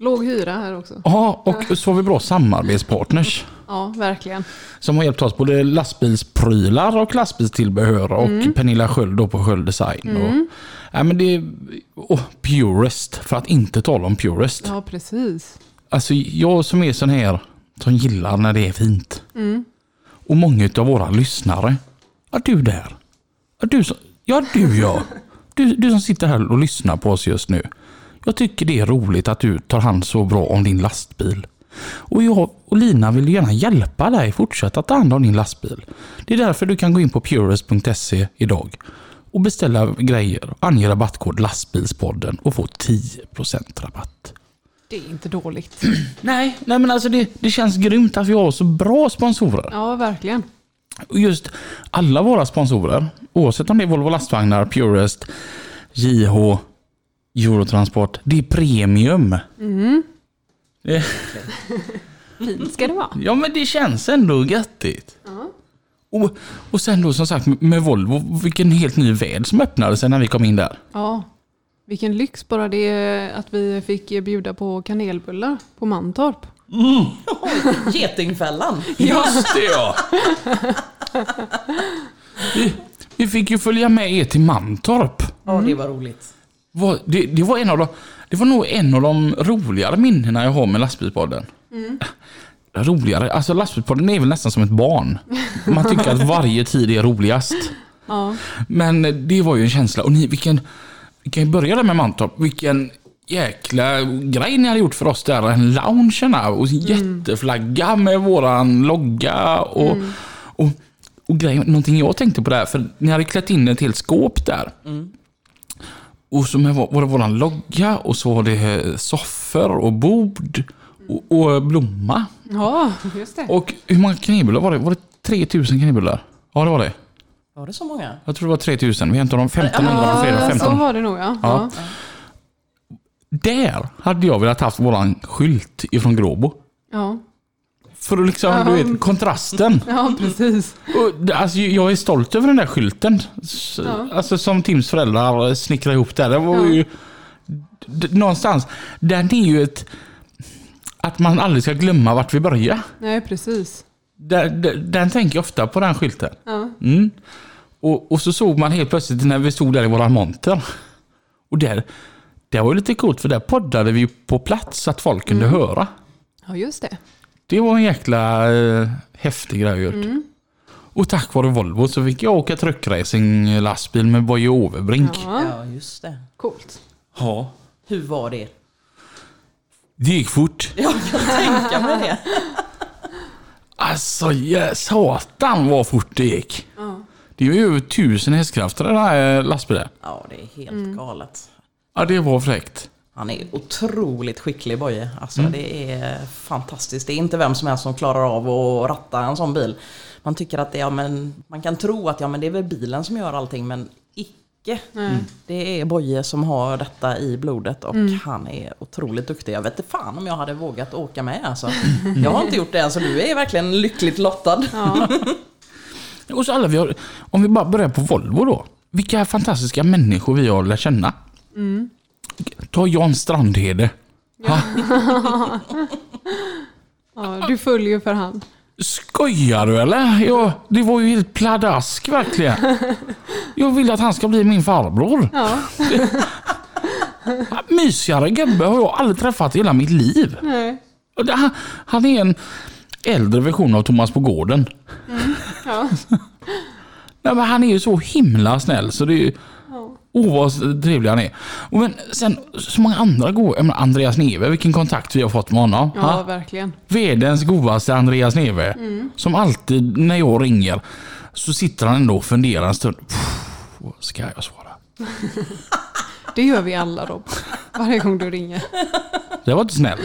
Låg hyra här också. Ja, och så har vi bra samarbetspartners. Ja, verkligen. Som har hjälpt oss både lastbilsprylar och lastbilstillbehör och Pernilla Sköld på Sköld Design. Och, ja, men det är, och Purest, för att inte tala om Purest. Ja, precis. Alltså jag som är sån här som gillar när det är fint. Och många av våra lyssnare. Ja du där. Ja du, som- ja, du ja. Du, du som sitter här och lyssnar på oss just nu. Jag tycker det är roligt att du tar hand så bra om din lastbil. Och jag och Lina vill gärna hjälpa dig fortsätta ta hand om din lastbil. Det är därför du kan gå in på purest.se idag och beställa grejer. Ange rabattkod lastbilspodden och få 10% rabatt. Det är inte dåligt. Nej, nej men alltså det, det känns grymt att vi har så bra sponsorer. Ja, verkligen. Och just alla våra sponsorer, oavsett om det är Volvo lastvagnar, Purest, JH, Eurotransport, det är premium. Det, Fint ska det vara. ja men det känns ändå göttigt. Och, och sen då som sagt med Volvo, vilken helt ny värld som öppnade sig när vi kom in där. Ja. Vilken lyx bara det att vi fick bjuda på kanelbullar på Mantorp. Getingfällan. Just det ja! Vi, vi fick ju följa med er till Mantorp. Ja, det var roligt. Var, det, det, var en av de, det var nog en av de roligare minnena jag har med lastbilspodden. roligare. Alltså lastbilspodden är väl nästan som ett barn. Man tycker att varje tid är roligast. Ja. Men det var ju en känsla. Och ni, vilken... Vi kan ju börja där med Mantorp. Vilken jäkla grej ni hade gjort för oss där. En loungerna och jätteflagga med våran logga. Och, och, och grejen, någonting jag tänkte på där, för ni hade klätt in ett helt skåp där. Och så med, var det våran logga och så var det soffor och bord och, och blomma. ja, just det. Och hur många knivbullar var det? Var det 3000 knivbullar? Ja, det var det. Var det så många? Jag tror det var 3000. Vi hämtade dem 1500 på fredag. Ja, så 15. var det nog ja. Ja. ja. Där hade jag velat haft våran skylt ifrån Gråbo. Ja, För att liksom, du vet, kontrasten. ja precis. Och, alltså, jag är stolt över den där skylten. Ja. Alltså som Tims föräldrar snickrade ihop där. Det var Ja. ju... Någonstans, den är ju ett... Att man aldrig ska glömma vart vi börjar. Nej, precis. Den, den, den tänker jag ofta på den skylten. Ja. Mm. Och, och så såg man helt plötsligt när vi stod där i våran monter. Och där, det var ju lite coolt för där poddade vi på plats så att folk kunde höra. ja, just det. Det var en jäkla eh, häftig grej gjort. Och tack vare Volvo så fick jag åka truckracing lastbil med Boje Overbrink. Ja, Ja, just det. coolt. Ja. Hur var det? Det gick fort. Jag kan tänka mig det. Alltså ja, satan vad fort det gick. Ja. Det är ju över tusen hästkrafter den här lastbilen. Ja, det är helt galet. Ja det var fräckt. Han är otroligt skicklig Boje. Alltså det är fantastiskt. Det är inte vem som helst som klarar av att ratta en sån bil. Man tycker att det, ja, men, man kan tro att ja, men det är väl bilen som gör allting men icke. Det är Boje som har detta i blodet och han är otroligt duktig. Jag vet inte fan om jag hade vågat åka med alltså. Jag har inte gjort det än så du är verkligen lyckligt lottad. Och så alla vi har, om vi bara börjar på Volvo då. Vilka fantastiska människor vi har lärt känna. Ta Jan Strandhede. Ha, Ja, du följer för han. skojar du eller? Ja, det var ju helt pladask verkligen. Jag vill att han ska bli min farbror. Ja, Mysigare gubbe har jag aldrig träffat i hela mitt liv. nej. Han, han är en äldre version av Thomas på gården. Ja. Nej, men han är ju så himla snäll så det är Åh vad trevlig han är. Och men sen så många andra menar, Andreas Neve, vilken kontakt vi har fått med honom. ja, Ha? verkligen. Världens godaste Andreas Neve. Som alltid när jag ringer så sitter han ändå och funderar en stund. Pff, ska jag svara? Det gör vi alla Rob. Varje gång du ringer. Det var inte snällt.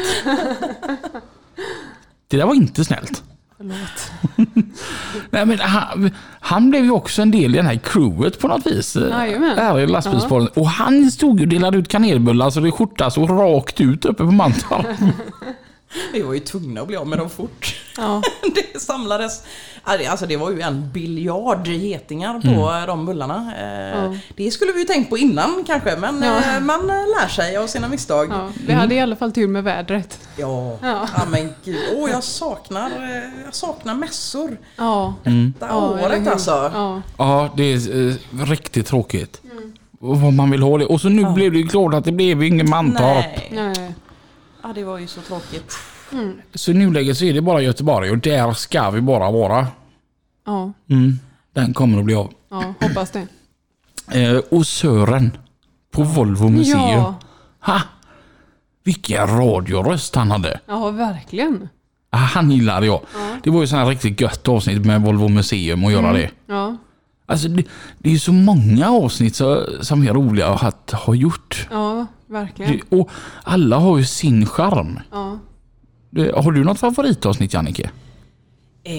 Det där var inte snällt. Förlåt. Nej, men han, han blev ju också en del i den här crewet på något vis. Jajamän. Här lastbilspodden. Och han stod och delade ut kanelbullar så det skjorta så rakt ut uppe på Mantorp. Vi var ju tvungna att bli av med dem fort. Ja. Det samlades, alltså det var ju en biljard getingar på de bullarna. Eh, Ja. Det skulle vi ju tänkt på innan kanske, men Ja. eh, man eh, lär sig av sina misstag. Ja, vi hade i alla fall tur med vädret. ja. Ja. men gud. Åh, jag saknar, jag saknar mässor. Ja, Det ja eller året alltså. Ja. Ja, det är eh, riktigt tråkigt. Och vad man vill ha det. Och så nu blev det ju klart att det blev ingen Mantorp. Nej. Nej. Ja, det var ju så tråkigt. Så i nuläget så är det bara Göteborg och där ska vi bara vara. Ja, Mm. Den kommer att bli av. ja, hoppas det. Eh, och Sören på Volvo Museum. Ja, Ha! Vilken radioröst han hade. ja verkligen. Ah, Han gillade jag. Det var ju sån här riktigt gött avsnitt med Volvo Museum att göra det. Ja, Alltså det, det är ju så många avsnitt så, som är roliga att ha gjort. ja verkligen. Det, och alla har ju sin charm. Ja. Det, har du något favoritavsnitt Jannike? Eh,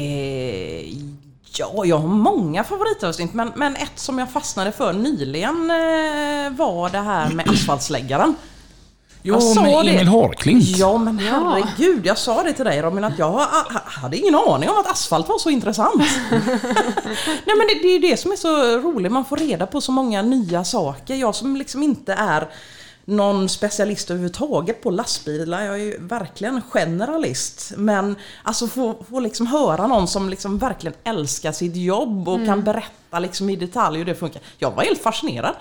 ja, jag har många favoritavsnitt men, men ett som jag fastnade för nyligen eh, var det här med asfaltsläggaren. Ja, sa med det. Emil Harklint. Ja men herregud, jag sa det till dig Robin att jag ha- hade ingen aning om att asfalt var så intressant. Nej men det, det är ju det som är så roligt, man får reda på så många nya saker. Jag som liksom inte är någon specialist överhuvudtaget på lastbilar, jag är ju verkligen generalist. Men alltså få, få liksom höra någon som liksom verkligen älskar sitt jobb och kan berätta liksom i detalj hur det funkar. Jag var helt fascinerad.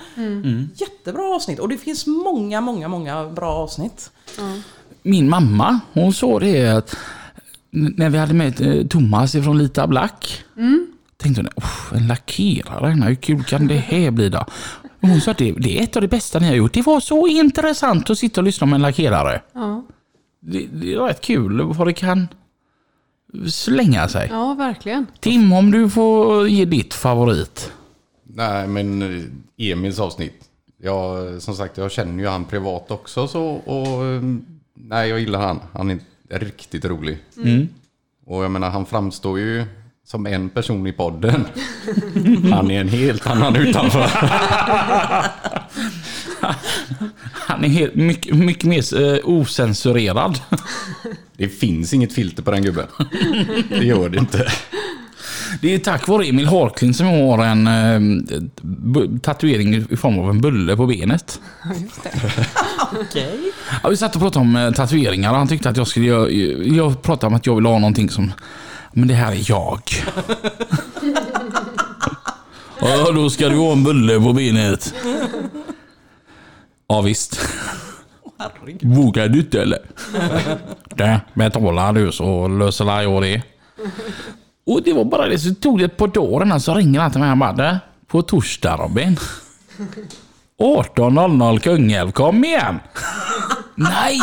Jättebra avsnitt och det finns många, många, många bra avsnitt. Min mamma, hon sa det att när vi hade med eh, Thomas från Lita Black. Tänkte hon, "Uff, en lackerare, hur kul kan det här bli då? Och hon sa att det, det är ett av det bästa ni har gjort. Det var så intressant att sitta och lyssna med en lackerare. Ja, Det, det var rätt kul vad det kan slänga sig. ja verkligen. Tim, om du får ge ditt favorit. Nej, men eh, Emils avsnitt. Jag, som sagt, jag känner ju han privat också så och eh, nej, jag gillar han. Han är riktigt rolig. Och jag menar, han framstår ju som en person i podden. Han är en helt annan utanför. Han är helt, mycket, mycket mer eh, osensurerad. Det finns inget filter på den gubben. Det gör det inte. Det är tack vare Emil Harkling som jag har en eh, bu- tatuering i form av en bulle på benet. Okej. Ja, vi satt och pratade om eh, tatueringar och han tyckte att jag skulle göra, Jag pratade om att jag vill ha någonting som... Men det här är jag. ja, då ska du ha en bulle på benet. Ja, visst. Vågar du inte eller? Det betalar du så löser jag det. Och det var bara det, så tog det ett par dagar innan så ringer han till mig och bara "Du, På torsdag Robin. 18.00 Kungälv, kom igen! Nej!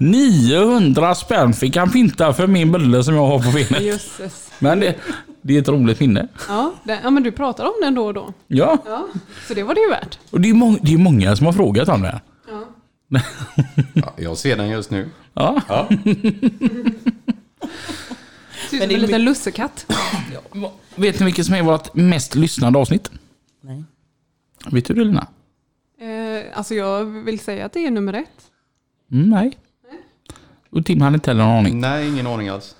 900 spänn fick han finta för min bulle som jag har på benet. Jösses. Men det, det är ett roligt minne. Ja, det, ja, men du pratar om den då och då. Ja, Ja, så det var det ju värt. och det är, mång, det är många som har frågat om det. Ja. Ja, jag ser den just nu. Ja. Ja. Ser ut Men som det är en liten lussekatt. Vet ni vilket som är vårt mest lyssnade avsnitt? Nej. Vet du det Lina? Eh, alltså jag vill säga att det är nummer ett. Mm, nej. Och Tim hade inte heller någon aning. Nej, ingen aning alls.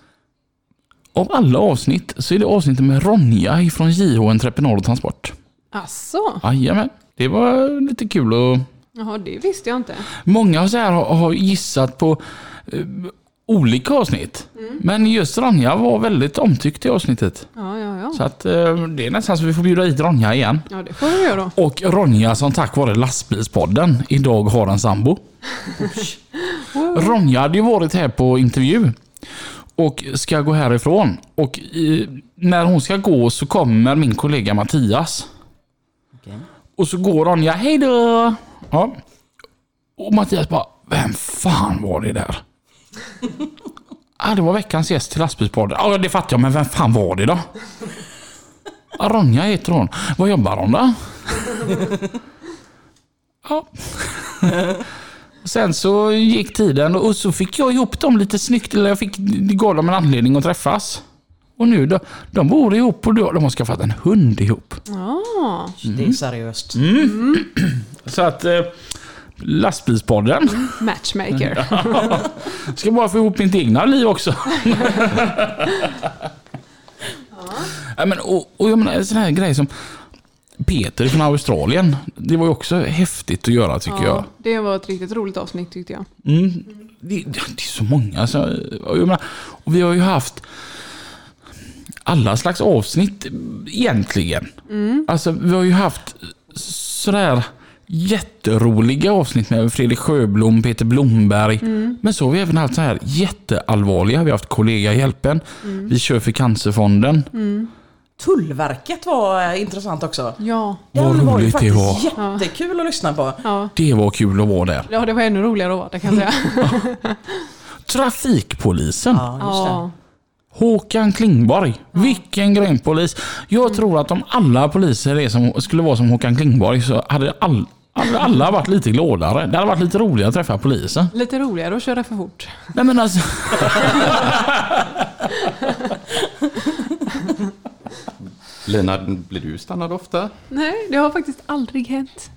Av alla avsnitt så är det avsnittet med Ronja ifrån JH Entreprenad och Transport. Asså? Jajamän. Det var lite kul och Jaha, det visste jag inte. Många så här har, har gissat på eh, olika avsnitt. Men just Ronja var väldigt omtyckt i avsnittet. Ja, ja, ja. Så att eh, det är nästan så vi får bjuda hit Ronja igen. Ja, det får vi göra då. Och Ronja som tack vare lastbilspodden idag har en sambo. Ronja hade ju varit här på intervju och ska gå härifrån. Och i, när hon ska gå så kommer min kollega Mattias. Okej. Och så går Ronja, hej då! Ja. Och Mattias bara, vem fan var det där? Ja, det var veckans gäst till lastbilspodden. Ja, det fattar jag, men vem fan var det då? Ja, Ronja heter hon. Vad jobbar hon då? Ja. Sen så gick tiden och så fick jag ihop dem lite snyggt. Eller jag fick, gav dem en anledning att träffas. Och nu då, de bor ihop och de har skaffat en hund ihop. Ja, Det är seriöst. Så att eh, lastbilspodden matchmaker. ska bara få ihop mitt egna liv också. ja. men, och, och jag menar en sån här grej som Peter från Australien. Det var ju också häftigt att göra tycker jag. Ja, det var ett riktigt roligt avsnitt tyckte jag. Mm. Det, det är så många. Så, jag menar, och vi har ju haft alla slags avsnitt egentligen. Alltså vi har ju haft sådär jätteroliga avsnitt med Fredrik Sjöblom, Peter Blomberg. Men så har vi även haft så här jätteallvarliga. Vi har haft kollega hjälpen. Vi kör för Cancerfonden. Tullverket var eh, intressant också. Ja, Vad Den var ju roligt det faktiskt var. jättekul att lyssna på. ja. Det var kul att vara där. ja det var ännu roligare att vara där kan jag säga. Trafikpolisen. Ja, just det. Ja, Håkan Klingborg. Vilken grym polis. Jag tror att om alla poliser är som, skulle vara som Håkan Klingborg så hade all, hade alla varit lite gladare. Det hade varit lite roligare att träffa polisen. lite roligare att köra för fort. Nej men alltså. Lina, blir du stannad ofta? Nej, det har faktiskt aldrig hänt.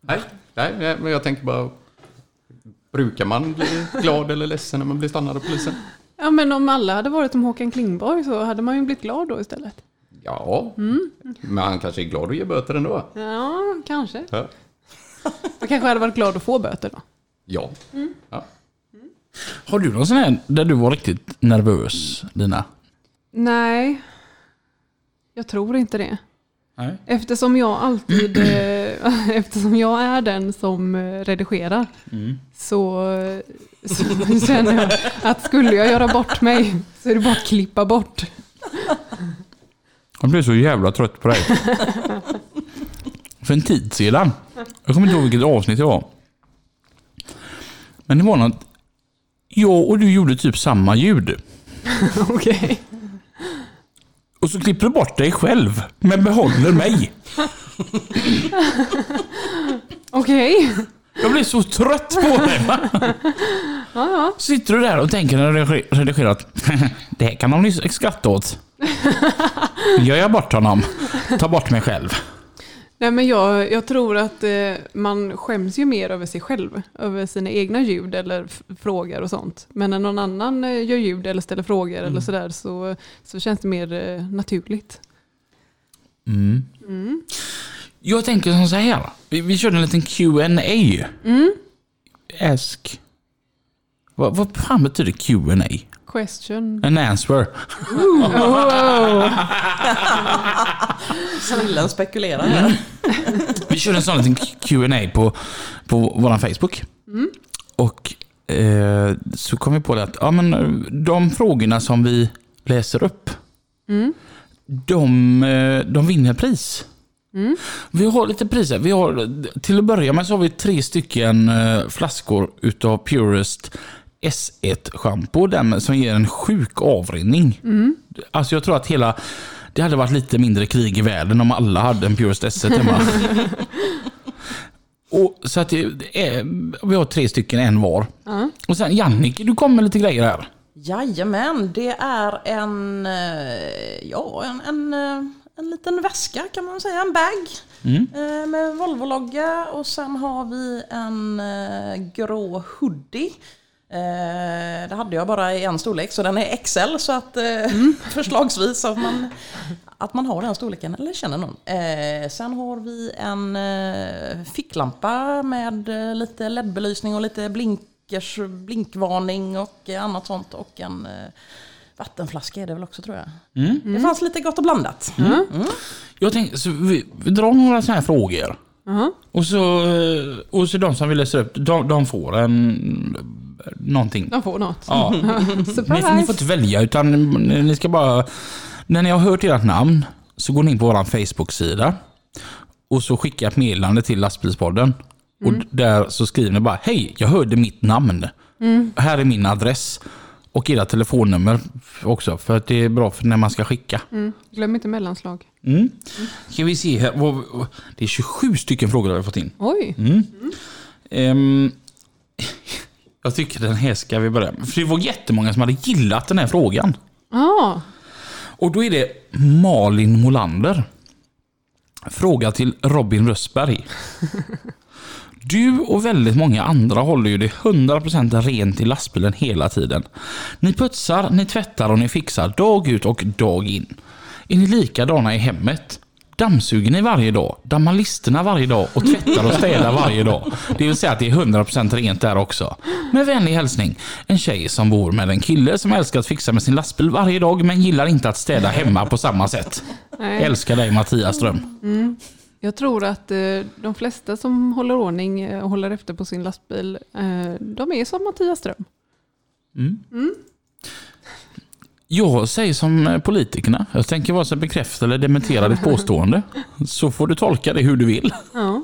Nej, nej, nej, men jag tänker bara... Brukar man bli glad eller ledsen när man blir stannad av polisen? Ja, men om alla hade varit som Håkan Klingborg så hade man ju blivit glad då istället. Ja, men han kanske är glad att ge böter ändå. Ja, kanske. Ja. Jag kanske hade varit glad att få böter då. Ja. ja. Har du någon sån här där du var riktigt nervös Lina? Nej, jag tror inte det. Nej. Eftersom jag alltid, eh, eftersom jag är den som eh, redigerar så, så känner jag att skulle jag göra bort mig så är det bara att klippa bort. Jag blev så jävla trött på dig. För en tid sedan. Jag kommer inte ihåg vilket avsnitt det var. Men det var något... Jag och du gjorde typ samma ljud. Okej. Och så klipper du bort dig själv, men behåller mig. Okej. Jag blir så trött på det. va? Sitter du där och tänker när du rediger- redigerar att det här kan de ju skratta åt. Gör jag bort honom, ta bort mig själv. Nej, men jag, jag tror att eh, man skäms ju mer över sig själv, över sina egna ljud eller frågor och sånt. Men när någon annan eh, gör ljud eller ställer frågor eller sådär så, så känns det mer eh, naturligt. Jag tänker som så här. Vi, vi körde en liten Q&A. Ask. Vad, vad fan betyder Q&A? Question. An answer. Snillen spekulerar här. Vi körde en sån liten Q&A på, på vår Facebook. Och eh, så kom vi på det att ja, men, de frågorna som vi läser upp, de, eh, de vinner pris. Vi har lite priser. Vi har, till att börja med så har vi tre stycken eh, flaskor utav Purest S1-schampo. Den som ger en sjuk avrinning. Alltså jag tror att hela... Det hade varit lite mindre krig i världen om alla hade en Purest S1 hemma. Och, så att det är, vi har tre stycken, en var. Och sen Jannike, du kom med lite grejer här. Jajamän, det är en, eh, ja, en, en, eh, en liten väska kan man säga, en bag. eh, Med Volvo-logga och sen har vi en grå hoodie. Eh, Det hade jag bara i en storlek så den är XL så att eh, förslagsvis att man, att man har den storleken eller känner någon. Eh, Sen har vi en ficklampa med lite LED-belysning och lite blinkers, blinkvarning och annat sånt och en vattenflaska är det väl också tror jag. Det fanns lite gott och blandat. Jag tänkte, så vi, vi drar några sådana här frågor. Och, så, eh, och så de som vi läser upp, de, de får en någonting. De får något. Ja. Ni, ni får inte välja utan ni ska bara... När ni har hört ert namn så går ni in på vår Facebook-sida och så skickar ett meddelande till lastbilspodden. Och där så skriver ni bara Hej, jag hörde mitt namn. Här är min adress. Och era telefonnummer också för att det är bra för när man ska skicka. Mm. Glöm inte mellanslag. Mm. Ska vi se här. Det är 27 stycken frågor vi har fått in. Oj, Ehm, jag tycker den här ska vi börja med. För det var jättemånga som hade gillat den här frågan. ah, Och då är det Malin Molander. Fråga till Robin Rösberg. Du och väldigt många andra håller ju det 100% rent i lastbilen hela tiden. Ni putsar, ni tvättar och ni fixar dag ut och dag in. Är ni likadana i hemmet? Dammsuger ni varje dag? Dammar listerna varje dag? Och tvättar och städar varje dag? Det vill säga att det är 100% rent där också. Med vänlig hälsning, en tjej som bor med en kille som älskar att fixa med sin lastbil varje dag men gillar inte att städa hemma på samma sätt. nej. Älskar dig Mattias Ström. Jag tror att eh, de flesta som håller ordning eh, och håller efter på sin lastbil, eh, de är som Mattias Ström. Jag säger som politikerna. Jag tänker vara så bekräfta eller dementera ditt påstående. Så får du tolka det hur du vill. Ja.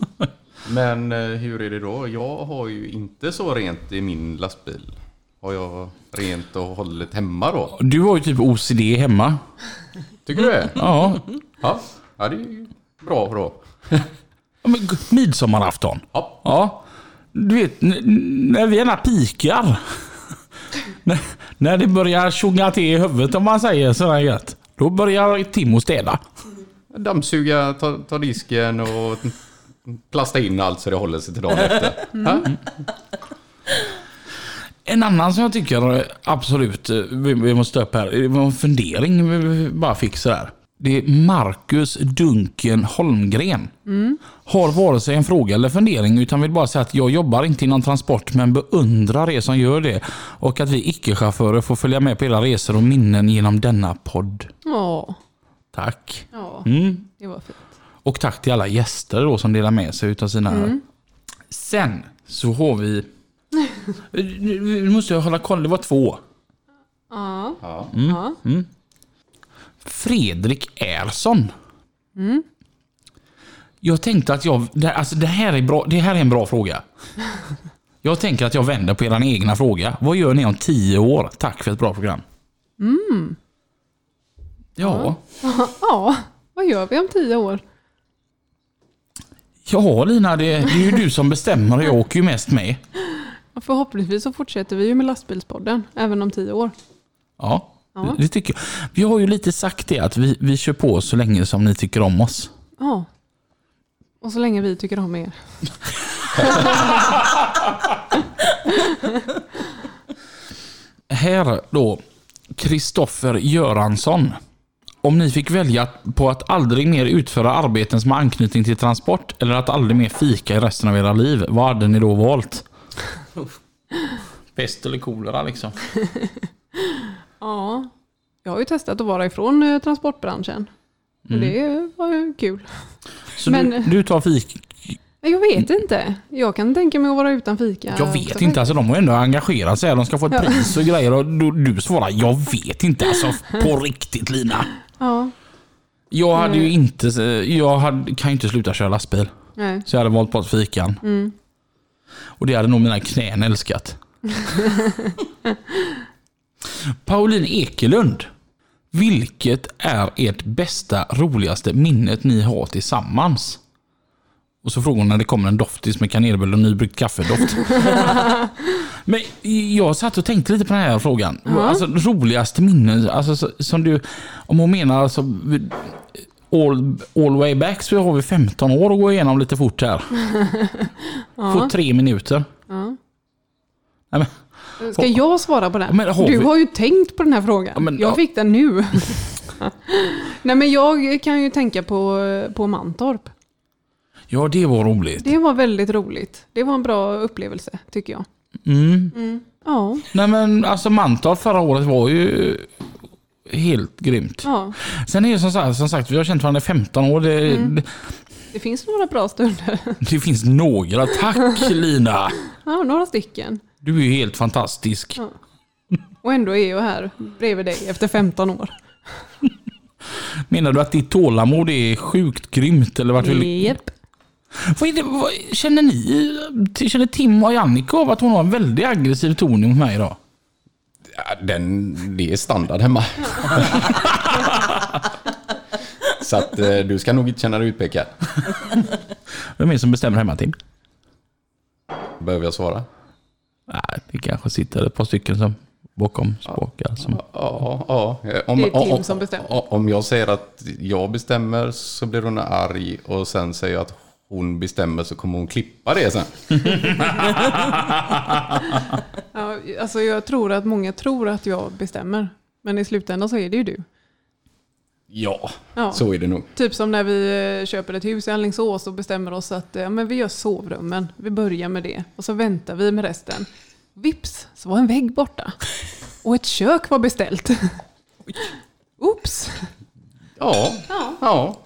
Men hur är det då? Jag har ju inte så rent i min lastbil. Har jag rent och hållit hemma då? Du har ju typ OCD hemma. Tycker du det? Ja. Ja, ja det är ju bra då. Ja, men Midsommarafton. Ja. Ja. Du vet, när vi gärna pikar. när, när det börjar tjonga till i huvudet om man säger sådär gött. Då börjar Timo städa. Dammsuga, ta, ta disken och plasta in allt så det håller sig till dagen efter. Ja? En annan som jag tycker absolut eh, vi, vi måste ta upp här. Det var en fundering vi bara fick sådär. Det är Marcus Dunken Holmgren. Har vare sig en fråga eller fundering utan vill bara säga att jag jobbar inte inom transport men beundrar er som gör det. Och att vi icke-chaufförer får följa med på era resor och minnen genom denna podd. Ja, Tack. ja, Mm. det var fint. Och tack till alla gäster då som delar med sig utav sina... Sen så har vi... Nu måste jag hålla koll, det var två. Ja. Ja. ja. Fredrik Ersson. Jag tänkte att jag... Det, alltså det, här är bra, det här är en bra fråga. Jag tänker att jag vänder på er egna fråga. Vad gör ni om tio år? Tack för ett bra program. Ja. ja, vad gör vi om tio år? Ja Lina, det, det är ju du som bestämmer och jag åker ju mest med. Förhoppningsvis så fortsätter vi ju med lastbilspodden även om tio år. Ja, Ja. det tycker jag. Vi har ju lite sagt det att vi, vi kör på så länge som ni tycker om oss. Ja. Och så länge vi tycker om er. Här då, Kristoffer Göransson. Om ni fick välja på att aldrig mer utföra arbeten som har anknytning till transport eller att aldrig mer fika i resten av era liv, vad hade ni då valt? Pest eller kolera liksom. Ja. Jag har ju testat att vara ifrån eh, transportbranschen. Och det var ju kul. Så Men- du, du tar fik... Jag vet inte. Jag kan tänka mig att vara utan fika. Jag vet också. inte, alltså de har ändå engagerat sig. De ska få ett Ja. pris och grejer och du, du svarar jag vet inte alltså på riktigt Lina. Ja, Jag hade ju Mm. inte, jag hade, kan ju inte sluta köra lastbil. nej. Så jag hade valt bort fikan. Mm. Och det hade nog mina knän älskat. Pauline Ekelund. Vilket är ert bästa, roligaste minnet ni har tillsammans? Och så frågar hon när det kommer en doftis med kanelbulle och nybryggt kaffedoft. Men jag satt och tänkte lite på den här frågan. Alltså roligaste minnen, alltså, så- som du, om hon menar alltså all, all way back så har vi 15 år att gå igenom lite fort här. Får tre minuter. Ja. Nej, men, Ska jag svara på den? Har du vi- har ju tänkt på den här frågan. Ja, men- jag ja. fick den nu. Nej men jag kan ju tänka på, på Mantorp. ja, det var roligt. Det var väldigt roligt. Det var en bra upplevelse tycker jag. Mm. Ja, Nej men alltså Mantorp förra året var ju helt grymt. ja. Sen är det som sagt, som sagt vi har känt varandra i 15 år. Det, Mm. Det finns några bra stunder. det finns några. Tack Lina! Ja, några stycken. Du är ju helt fantastisk. Ja. Och ändå är jag här bredvid dig efter 15 år. Menar du att ditt tålamod är sjukt grymt? Eller vart vill... Japp. vad är det, vad, känner ni, känner Tim och Jannica av att hon har en väldigt aggressiv ton mot mig idag? Ja, den, det är standard hemma. Så att eh, du ska nog inte känna dig utpekad. Vem är det som bestämmer hemma Tim? Behöver jag svara? Nej, det kanske sitter ett par stycken som bakom spakar. Som... Ja, ja. Om, Det är Tim om, som bestämmer. om- Om jag säger att jag bestämmer så blir hon arg och sen säger jag att hon bestämmer så kommer hon klippa det sen. Ja, alltså jag tror att många tror att jag bestämmer. Men i slutändan så är det ju du. Ja, Ja. så är det nog. Typ som när vi eh, köper ett hus i Alingsås och bestämmer oss att ja, men vi gör sovrummen. Vi börjar med det och så väntar vi med resten. Vips så var en vägg borta. Och ett kök var beställt. Oops! Ja, Ja. ja.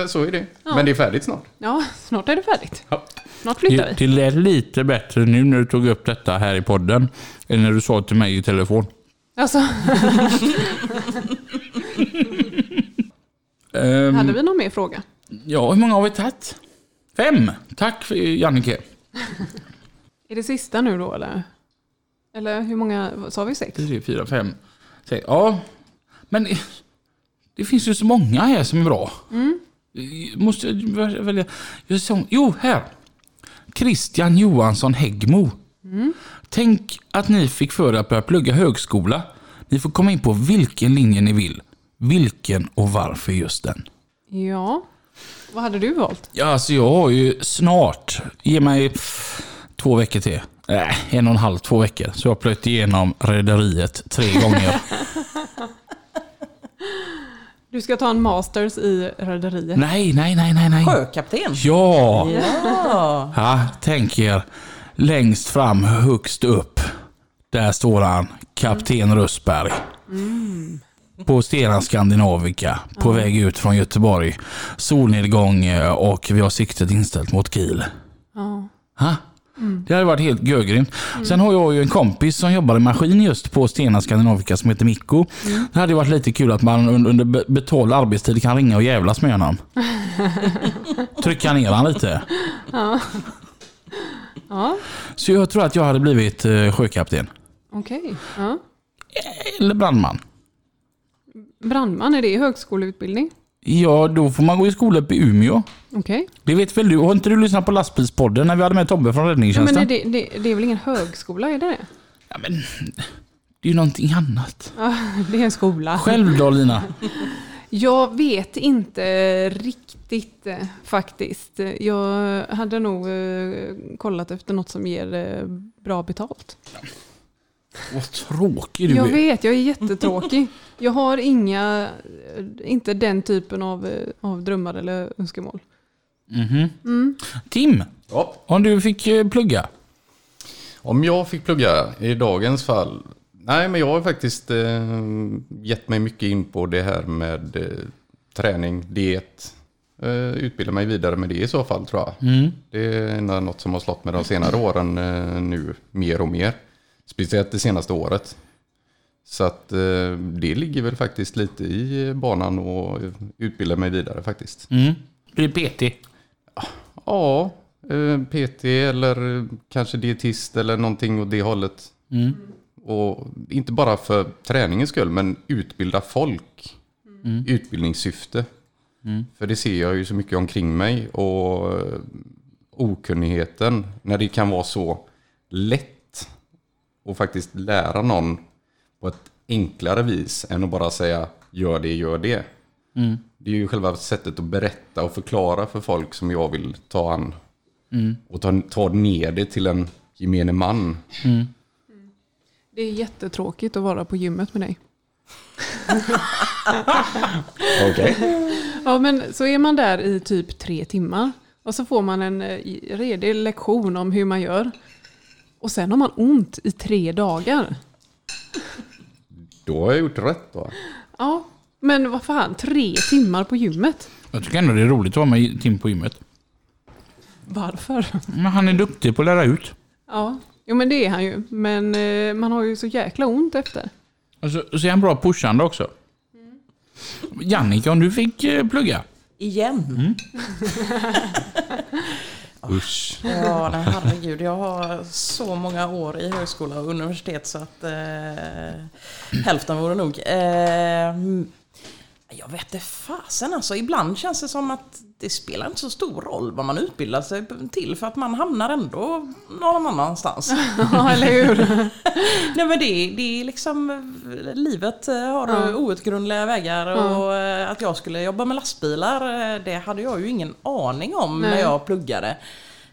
eh, Så är det. Men det är färdigt snart. Ja, snart är det färdigt. Ja. Snart flyttar Det, vi. det lät lite bättre nu när du tog upp detta här i podden. Än när du sa till mig i telefon. Alltså, Ehm, hade vi någon mer fråga? Ja, hur många har vi tagit? Fem! Tack för Jannike. Är det sista nu då eller? Eller hur många, sa vi sex? Tre, fyra, fem, sex. Ja, men det finns ju så många här som är bra. Måste jag väl- välja? Jo, här. Christian Johansson Häggmo. Tänk att ni fick för er att börja plugga högskola. Ni får komma in på vilken linje ni vill. Vilken och varför just den? Ja. Vad hade du valt? Ja, alltså jag har ju snart, ge mig två veckor till. Nej, en och en halv, två veckor. Så jag har plöjt igenom Rederiet tre gånger. Du ska ta en masters i rederiet. nej, nej, nej, nej, nej. Sjökapten. Ja! Ja. ja, tänk er. Längst fram, högst upp. Där står han, Kapten Rösberg. På Stena Scandinavica på väg ut från Göteborg. Solnedgång eh, och vi har siktet inställt mot Kiel. Ja. Ha? Det hade varit helt görgrymt. Sen har jag ju en kompis som jobbar i maskin just på Stena Scandinavica som heter Mikko. Det hade varit lite kul att man un- under be- betald arbetstid kan ringa och jävlas med honom. Trycka ner honom lite. Ja, Så jag tror att jag hade blivit eh, sjökapten. okej. Ja. Eller brandman. Brandman, är det högskoleutbildning? Ja, då får man gå i skola uppe i Umeå. Okej. Det vet väl du? Har inte du lyssnat på lastbilspodden när vi hade med Tobbe från Ja, räddningstjänsten? men är det, det, det är väl ingen högskola, är det det? Ja, men det är ju någonting annat. Ja, det är en skola. Själv då Lina? Jag vet inte riktigt eh, faktiskt. Jag hade nog eh, kollat efter något som ger eh, bra betalt. Vad tråkig du Jag är. vet, jag är jättetråkig. Jag har inga, eh, inte den typen av, eh, av drömmar eller önskemål. Mhm. Tim, Ja. om du fick eh, plugga? Om jag fick plugga i dagens fall. Nej, men jag har faktiskt eh, gett mig mycket in på det här med eh, träning, diet. Eh, utbilda mig vidare med det i så fall tror jag. Mm. Det är något som har slått mig de senare åren eh, nu mer och mer. Speciellt det senaste året. Så att eh, det ligger väl faktiskt lite i banan och utbilda mig vidare faktiskt. Mm. Blir PT? Ja, eh, PT eller kanske dietist eller någonting åt det hållet. Mm. Och inte bara för träningens skull, men utbilda folk. Utbildningssyfte. För det ser jag ju så mycket omkring mig. Och eh, okunnigheten, när det kan vara så lätt att faktiskt lära någon på ett enklare vis än att bara säga gör det, gör det. Det är ju själva sättet att berätta och förklara för folk som jag vill ta an. Och ta, ta ner det till en gemene man. Det är jättetråkigt att vara på gymmet med dig. Okej. Ja, men så är man där i typ tre timmar och så får man en eh, redig lektion om hur man gör. Och sen har man ont i tre dagar. Då har jag gjort rätt då. Ja, men vad fan, tre timmar på gymmet? Jag tycker ändå det är roligt att vara med Tim på gymmet. Varför? Men han är duktig på att lära ut. Ja, jo men det är han ju. Men eh, man har ju så jäkla ont efter. Och så, så är han bra pushande också. Jannica, om du fick eh, plugga? Igen. Usch. Ja, nej, herregud. Jag har så många år i högskola och universitet så att eh, hälften vore nog. Eh, jag vet inte fasen alltså. Ibland känns det som att det spelar inte så stor roll vad man utbildar sig till för att man hamnar ändå någon annanstans. Ja, eller hur? Nej men det, det är liksom, livet har Ja. outgrundliga vägar och eh, att jag skulle jobba med lastbilar, eh, det hade jag ju ingen aning om Nej. när jag pluggade.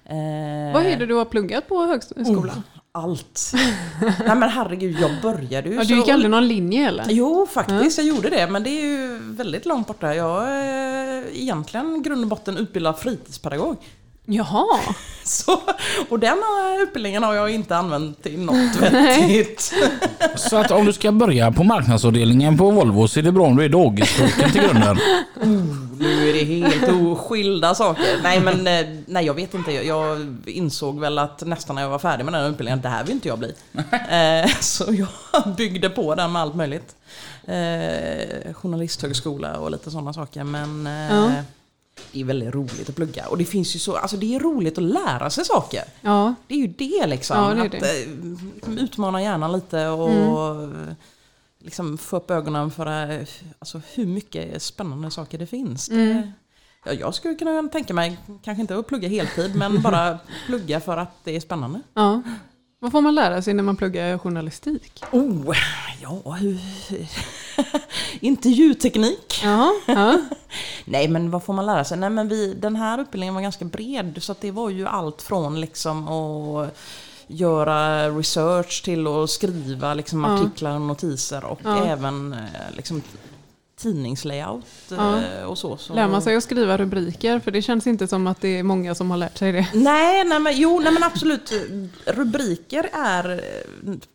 Eh, Vad är det du har pluggat på högskolan? Allt. Nej men herregud, jag började ju Ja, du gick aldrig någon linje eller? Jo, faktiskt. Jag gjorde det. Men det är ju väldigt långt borta. Jag är egentligen grund och botten utbildad fritidspedagog. Jaha. Så, och den eh, utbildningen har jag inte använt till något vettigt. Så att om du ska börja på marknadsavdelningen på Volvo så är det bra om du är dagisfröken till grunden. Nu är det helt oskilda saker. Nej men eh, nej, jag vet inte. Jag- insåg väl att nästan när jag var färdig med den utbildningen, det här vill inte jag bli. Eh, Så jag byggde på den med allt möjligt. Eh, Journalisthögskola och lite sådana saker. Men eh, Ja. Det är väldigt roligt att plugga. Och det finns ju så, alltså det är roligt att lära sig saker. Ja, Det är ju det liksom. Ja, det är att det. eh, utmana hjärnan lite och liksom få upp ögonen för eh, alltså, hur mycket spännande saker det finns. Det, ja, jag skulle kunna tänka mig, kanske inte att plugga heltid, men bara plugga för att det är spännande. ja. Vad får man lära sig när man pluggar journalistik? Oh, ja. Intervjuteknik. Ja, ja. Nej men vad får man lära sig? Nej men vi, den här utbildningen var ganska bred så att det var ju allt från liksom att göra research till att skriva liksom Ja. artiklar och notiser och även eh, liksom tidningslayout Ja. eh, och så. så. Lär man sig att skriva rubriker? För det känns inte som att det är många som har lärt sig det. Nej, nej men, jo, nej men absolut. Rubriker är,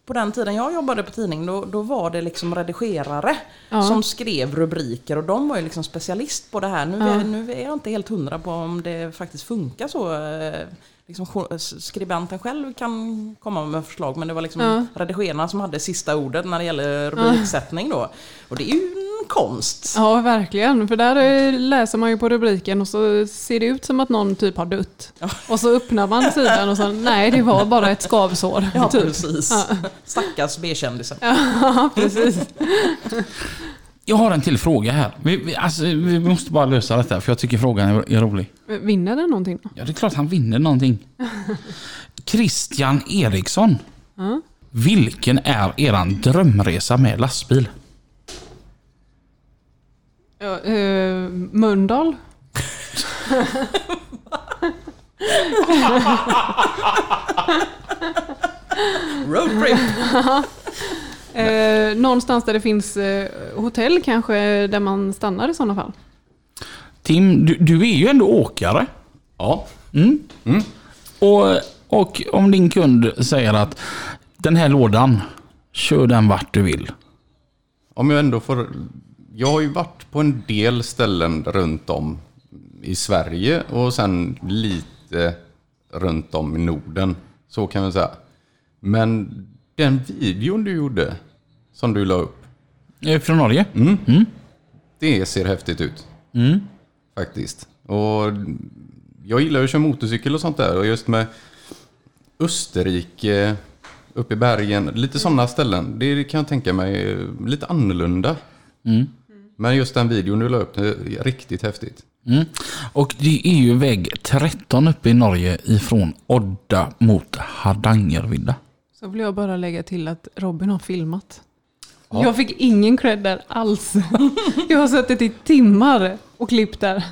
på den tiden jag jobbade på tidning, då, då var det liksom redigerare Ja. som skrev rubriker och de var ju liksom specialist på det här. Nu, Ja. är, nu är jag inte helt hundra på om det faktiskt funkar så. eh, Liksom, skribenten själv kan komma med förslag men det var liksom Ja. redigerarna som hade sista ordet när det gäller rubriksättning då. Och det är ju konst. Ja, verkligen. För där läser man ju på rubriken och så ser det ut som att någon typ har dött. Och så öppnar man sidan och så, nej det var bara ett skavsår. Ja, typ. precis. Ja. Stackars B-kändisen. Ja, precis. Jag har en till fråga här. Vi, vi, alltså, vi måste bara lösa detta för jag tycker frågan är, är rolig. Vinner den någonting? Ja, det är klart han vinner någonting. Christian Eriksson. Ja. Vilken är eran drömresa med lastbil? Ja, eh, Mölndal? Roadtrip! Eh, någonstans där det finns eh, hotell kanske, där man stannar i sådana fall. Tim, du, du är ju ändå åkare. Ja. Mm. Och, och om din kund säger att den här lådan, kör den vart du vill. Om jag ändå får... Jag har ju varit på en del ställen runt om i Sverige och sen lite runt om i Norden. Så kan man säga. Men den videon du gjorde, som du la upp, Eh, Från Norge? det ser häftigt ut. Mm. Faktiskt. Och jag gillar att köra motorcykel och sånt där. Och just med Österrike, uppe i bergen, lite sådana ställen. Det kan jag tänka mig är lite annorlunda. Men just den videon du la upp, det är riktigt häftigt. Mm. Och det är ju väg 13 uppe i Norge ifrån Odda mot Hardangervidda. Så vill jag bara lägga till att Robin har filmat. Jag fick ingen cred där alls. Jag har suttit i timmar och klippt där.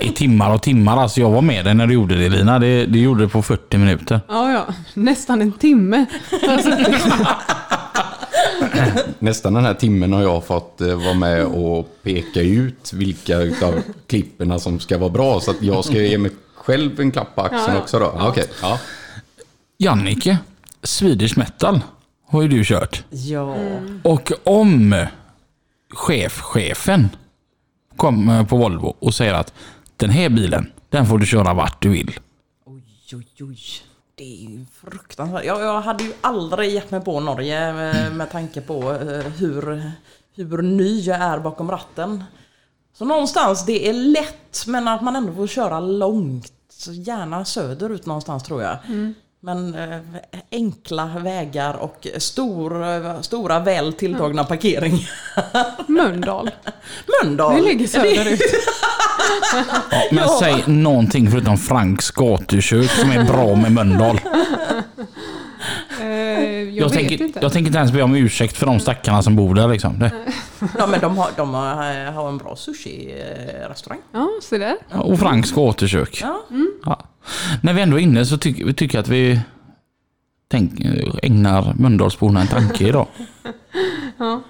I timmar och timmar. Alltså jag var med dig när du gjorde det Lina. Det, det gjorde du på 40 minuter. Ja, ja. Nästan en timme. Nästan den här timmen har jag fått eh, vara med och peka ut vilka utav klipperna som ska vara bra. Så att jag ska ge mig själv en klapp på axeln Ja, ja. också då. Ja. Okej, ja. Jannike, Swedish Metal har ju du kört. Ja. Och om chefchefen kommer på Volvo och säger att den här bilen, den får du köra vart du vill. Oj, oj, oj. Det är ju fruktansvärt. Jag, jag hade ju aldrig gett mig på Norge med, med tanke på eh, hur, hur ny jag är bakom ratten. Så någonstans, det är lätt men att man ändå får köra långt. Gärna söderut någonstans tror jag. Mm. Men eh, enkla vägar och stor, stora väl tilltagna parkeringar. Mölndal. Mölndal. Det ligger söderut. Ja, men säg någonting förutom Franks gatukök som är bra med Mölndal. Eh, jag, Jag, vet tänker, inte. jag tänker inte ens be om ursäkt för de stackarna som bor där. Liksom. Ja, men de har, de har, har en bra sushi-restaurang. Ja, se där. och Franks gatukök. Ja. Ja. När vi ändå är inne så tycker vi tycker att vi tänk, ägnar Mölndalsborna en tanke idag. Ja.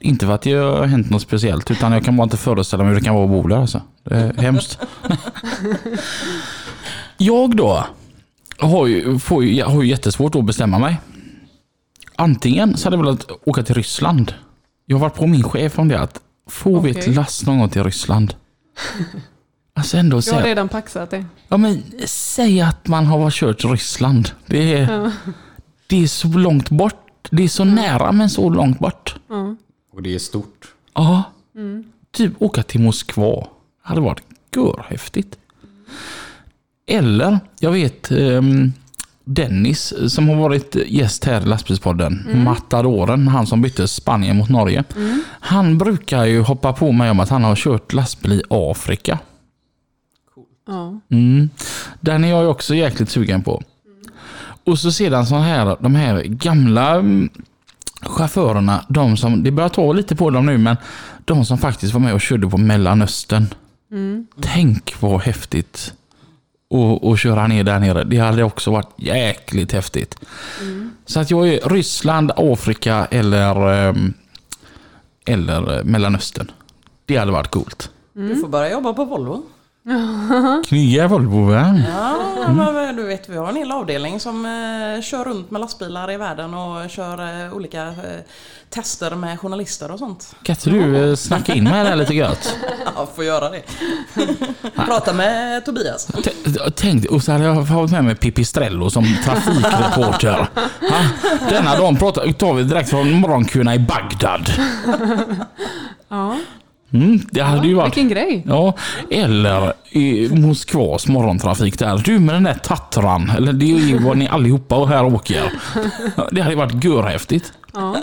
Inte för att det har hänt något speciellt utan jag kan bara inte föreställa mig hur det kan vara att bo där. Alltså. Det är hemskt. jag då har ju, får ju, jag har ju jättesvårt att bestämma mig. Antingen så hade jag velat åka till Ryssland. Jag har varit på min chef om det att får vi ett lass någon gång till Ryssland? Alltså ändå Jag har redan paxat det. ja men säg att man har kört Ryssland. Det är, Ja. det är så långt bort. Det är så nära men så långt bort. Ja. Och det är stort. Ja. Mm. Typ åka till Moskva. hade varit görhäftigt. Eller, jag vet ehm, Dennis som har varit gäst här i lastbilspodden. Mm. Matadoren, han som bytte Spanien mot Norge. Han brukar ju hoppa på mig om att han har kört lastbil i Afrika. Ja. Mm. Den är jag ju också jäkligt sugen på. Och så sedan så här, de här gamla mm, chaufförerna, de som, det börjar ta lite på dem nu, men de som faktiskt var med och körde på Mellanöstern. Tänk vad häftigt att att köra ner där nere. Det hade också varit jäkligt häftigt. Så att jag är Ryssland, Afrika eller, ehm, eller Mellanöstern. Det hade varit coolt. Du får börja jobba på Volvo. Nya Volvo va? Ja, men du vet vi har en hel avdelning som eh, kör runt med lastbilar i världen och kör eh, olika eh, tester med journalister och sånt. Kan inte du eh, snacka in med det här lite gött? Ja, får göra det. Prata med Tobias. T- Tänk, och så hade jag haft med mig Pipistrello som trafikreporter. Ha? Denna dagen pratar, tar vi direkt från morgonkurna i Bagdad. Ja, Mm, det hade ju varit... vilken grej. Ja, eller i Moskvas morgontrafik där. Du med den där Tatran, eller det är ju vad ni allihopa och här åker. Det hade ju varit görhäftigt. Ja.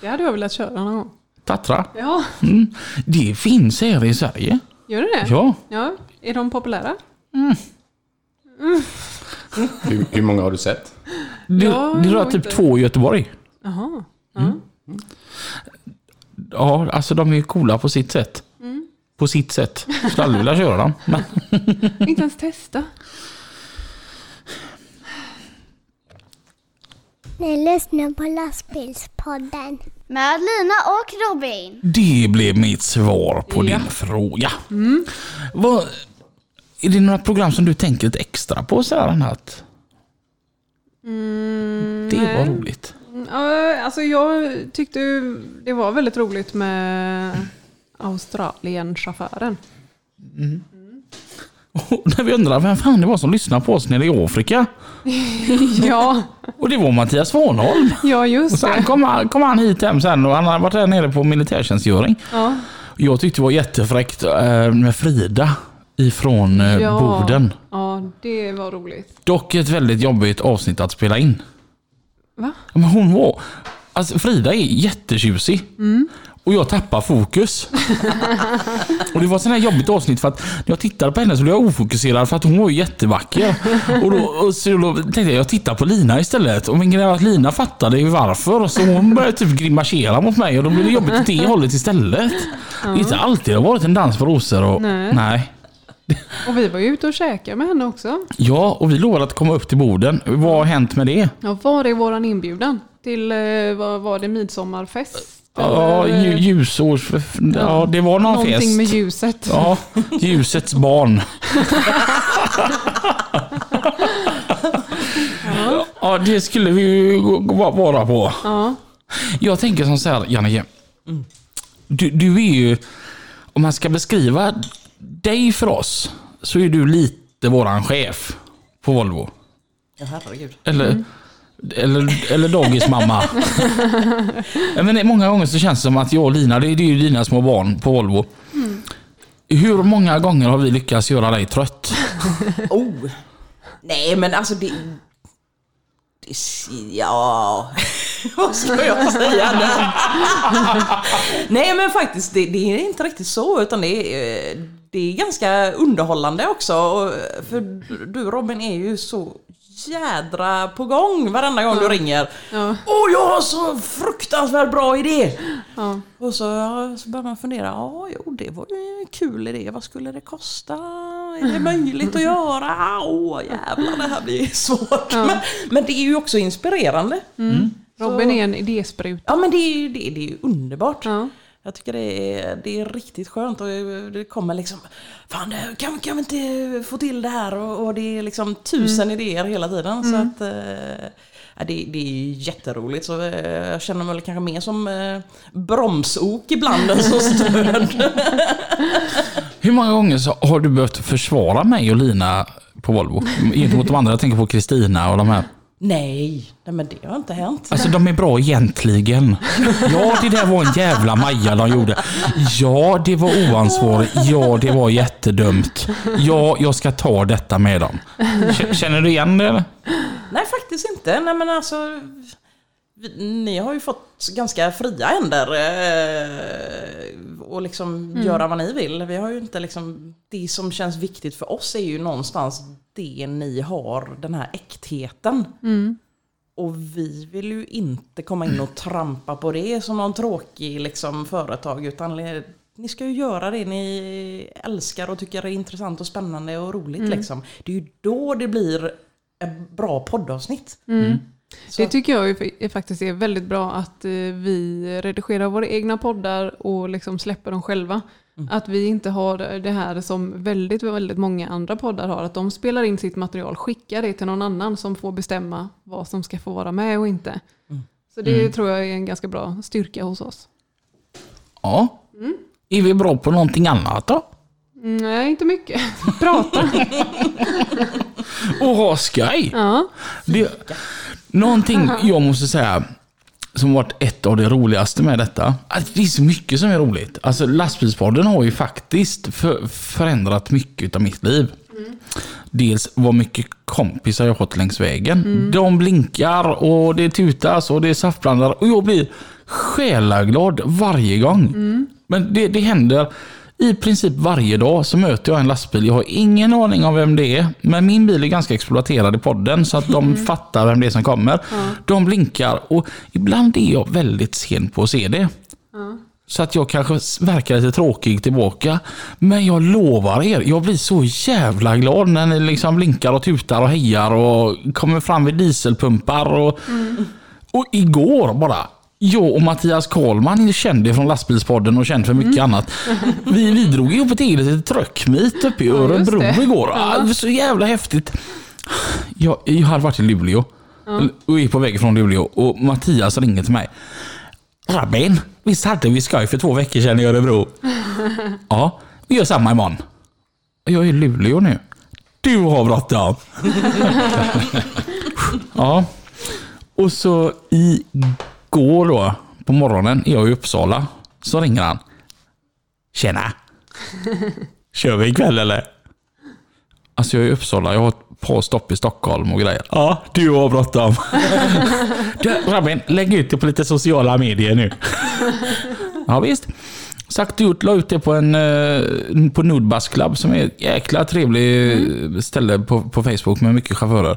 Det hade jag velat köra någon gång. Tatra. Ja, Mm. Det finns här i Sverige. gör det det? Ja. Ja, är de populära? Hur, hur många har du sett? Det, Ja, det rör jag typ inte. två i Göteborg. Jaha. Ja, alltså de är ju coola på sitt sätt. På sitt sätt. Skulle aldrig vilja köra dem. Men, Inte ens testa. Ni lyssnar på lastbilspodden. Med Lina och Robin. det blev mitt svar på Ja. din fråga. Vad, är det några program som du tänker lite extra på så här att Det var nej. roligt. Ja, alltså jag tyckte det var väldigt roligt med Australien-chauffören. Och när vi undrar vem fan det var som lyssnade på oss nere i Afrika. Ja, Och det var Mattias Svanholm. ja Och just sen det. kom han, kom han hit hem sen och han har varit där nere på militärtjänstgöring. Ja, Jag tyckte det var jättefräckt eh, med Frida ifrån eh, Ja. Boden. ja, det var roligt. Dock ett väldigt jobbigt avsnitt att spela in. Va? Ja, Men hon var... Alltså Frida är jättetjusig. Och jag tappar fokus. och det var ett här jobbigt avsnitt för att när jag tittade på henne så blev jag ofokuserad för att hon var ju jättevacker. och då, och så då tänkte jag, jag tittar på Lina istället. Och min grej att Lina fattade ju varför. Så hon började typ grimasera mot mig och då blev det jobbigt åt det hållet istället. Det är inte alltid det har varit en dans på rosor. Och, Nej. nej. Och vi var ju ute och käkade med henne också. Ja, och vi lovade att komma upp till Boden. Vad har hänt med det? Ja, var är våran inbjudan? Till, eh, vad var det, midsommarfest? Ja, Eller, lju- ljusårs... Ja, det var någon Någonting fest. med ljuset. Ja, ljusets barn. Ja, det skulle vi ju vara på. Ja. Jag tänker som så här, Jannike. Du, du är ju... Om man ska beskriva dig för oss, så är du lite våran chef på Volvo. Ja, herregud. Eller, eller, eller dagismamma. Men många gånger så känns det som att jag och Lina, det är ju dina små barn på Volvo. Hur många gånger har vi lyckats göra dig trött? Oh! Nej men alltså det... det ja... Vad ska jag säga där? Nej men faktiskt det, det är inte riktigt så utan det är, det är ganska underhållande också. För du Robin är ju så jädra på gång varenda gång du ringer. Ja. Åh jag har så fruktansvärt bra idé! Ja. Och så, ja, så börjar man fundera, ja jo det var ju en kul idé, vad skulle det kosta? Är det möjligt att göra? Åh jävlar det här blir svårt. Men, men det är ju också inspirerande. Robin är en idéspruta. Ja men det är ju det, det är underbart. Ja. Jag tycker det är, det är riktigt skönt och det kommer liksom Fan kan, kan vi inte få till det här? Och, och det är liksom tusen idéer hela tiden. Så att, eh, ja, det, det är jätteroligt. Så eh, jag känner mig väl kanske mer som eh, bromsok ibland än som stöd. Hur många gånger så har du behövt försvara mig och Lina på Volvo? Gentemot de andra, jag tänker på Kristina och de här. Nej, nej, men det har inte hänt. Alltså de är bra egentligen. Ja, det där var en jävla Maja de gjorde. Ja, det var oansvarigt. Ja, det var jättedumt. Ja, jag ska ta detta med dem. Känner du igen det? eller? Nej, faktiskt inte. Nej, men alltså, ni har ju fått ganska fria händer eh, och liksom göra vad ni vill. Vi har ju inte liksom, det som känns viktigt för oss är ju någonstans det ni har, den här äktheten. Och vi vill ju inte komma in och trampa på det som någon tråkig liksom, företag. Utan ni ska ju göra det ni älskar och tycker är intressant och spännande och roligt. Liksom. Det är ju då det blir ett bra poddavsnitt. Det tycker jag är, är faktiskt är väldigt bra att eh, vi redigerar våra egna poddar och liksom släpper dem själva. Att vi inte har det här som väldigt, väldigt många andra poddar har. Att de spelar in sitt material, skickar det till någon annan som får bestämma vad som ska få vara med och inte. Så det tror jag är en ganska bra styrka hos oss. Ja. Är vi bra på någonting annat då? Mm, Nej, inte mycket. Prata. Och ha skoj. Ja. Det, någonting jag måste säga som varit ett av det roligaste med detta. Att det är så mycket som är roligt. Alltså lastbilspodden har ju faktiskt för, förändrat mycket av mitt liv. Dels vad mycket kompisar jag fått längs vägen. De blinkar och det tutas och det är saftblandare och jag blir själaglad varje gång. Men det, det händer i princip varje dag så möter jag en lastbil. Jag har ingen aning om vem det är. Men min bil är ganska exploaterad i podden så att de fattar vem det är som kommer. De blinkar och ibland är jag väldigt sen på att se det. Så att jag kanske verkar lite tråkig tillbaka. Men jag lovar er, jag blir så jävla glad när ni liksom blinkar och tutar och hejar och kommer fram vid dieselpumpar. Och, och igår bara, jag och Mattias Karlman känd från lastbilspodden och känd för mycket annat. Vi, vi drog ihop ett eget litet truckmeet uppe i Ja, Örebro det. igår. Ja. Så jävla häftigt. Jag, jag hade varit i Luleå och är på väg från Luleå och Mattias ringer till mig. Robin, visst hade vi skoj för två veckor sedan i Örebro? ja, vi gör samma imorgon. Jag är i Luleå nu. Du har bråttom. ja. Och så igår då, på morgonen, är jag i Uppsala. Så ringer han. Tjena. Kör vi ikväll eller? Alltså jag är i Uppsala, jag har ett par stopp i Stockholm och grejer. Ja, du har bråttom. du, Robin, lägg ut det på lite sociala medier nu. ja visst. Sagt och gjort, la ut det på en eh, på Nudbus Club som är ett jäkla trevligt ställe på, på Facebook med mycket chaufförer.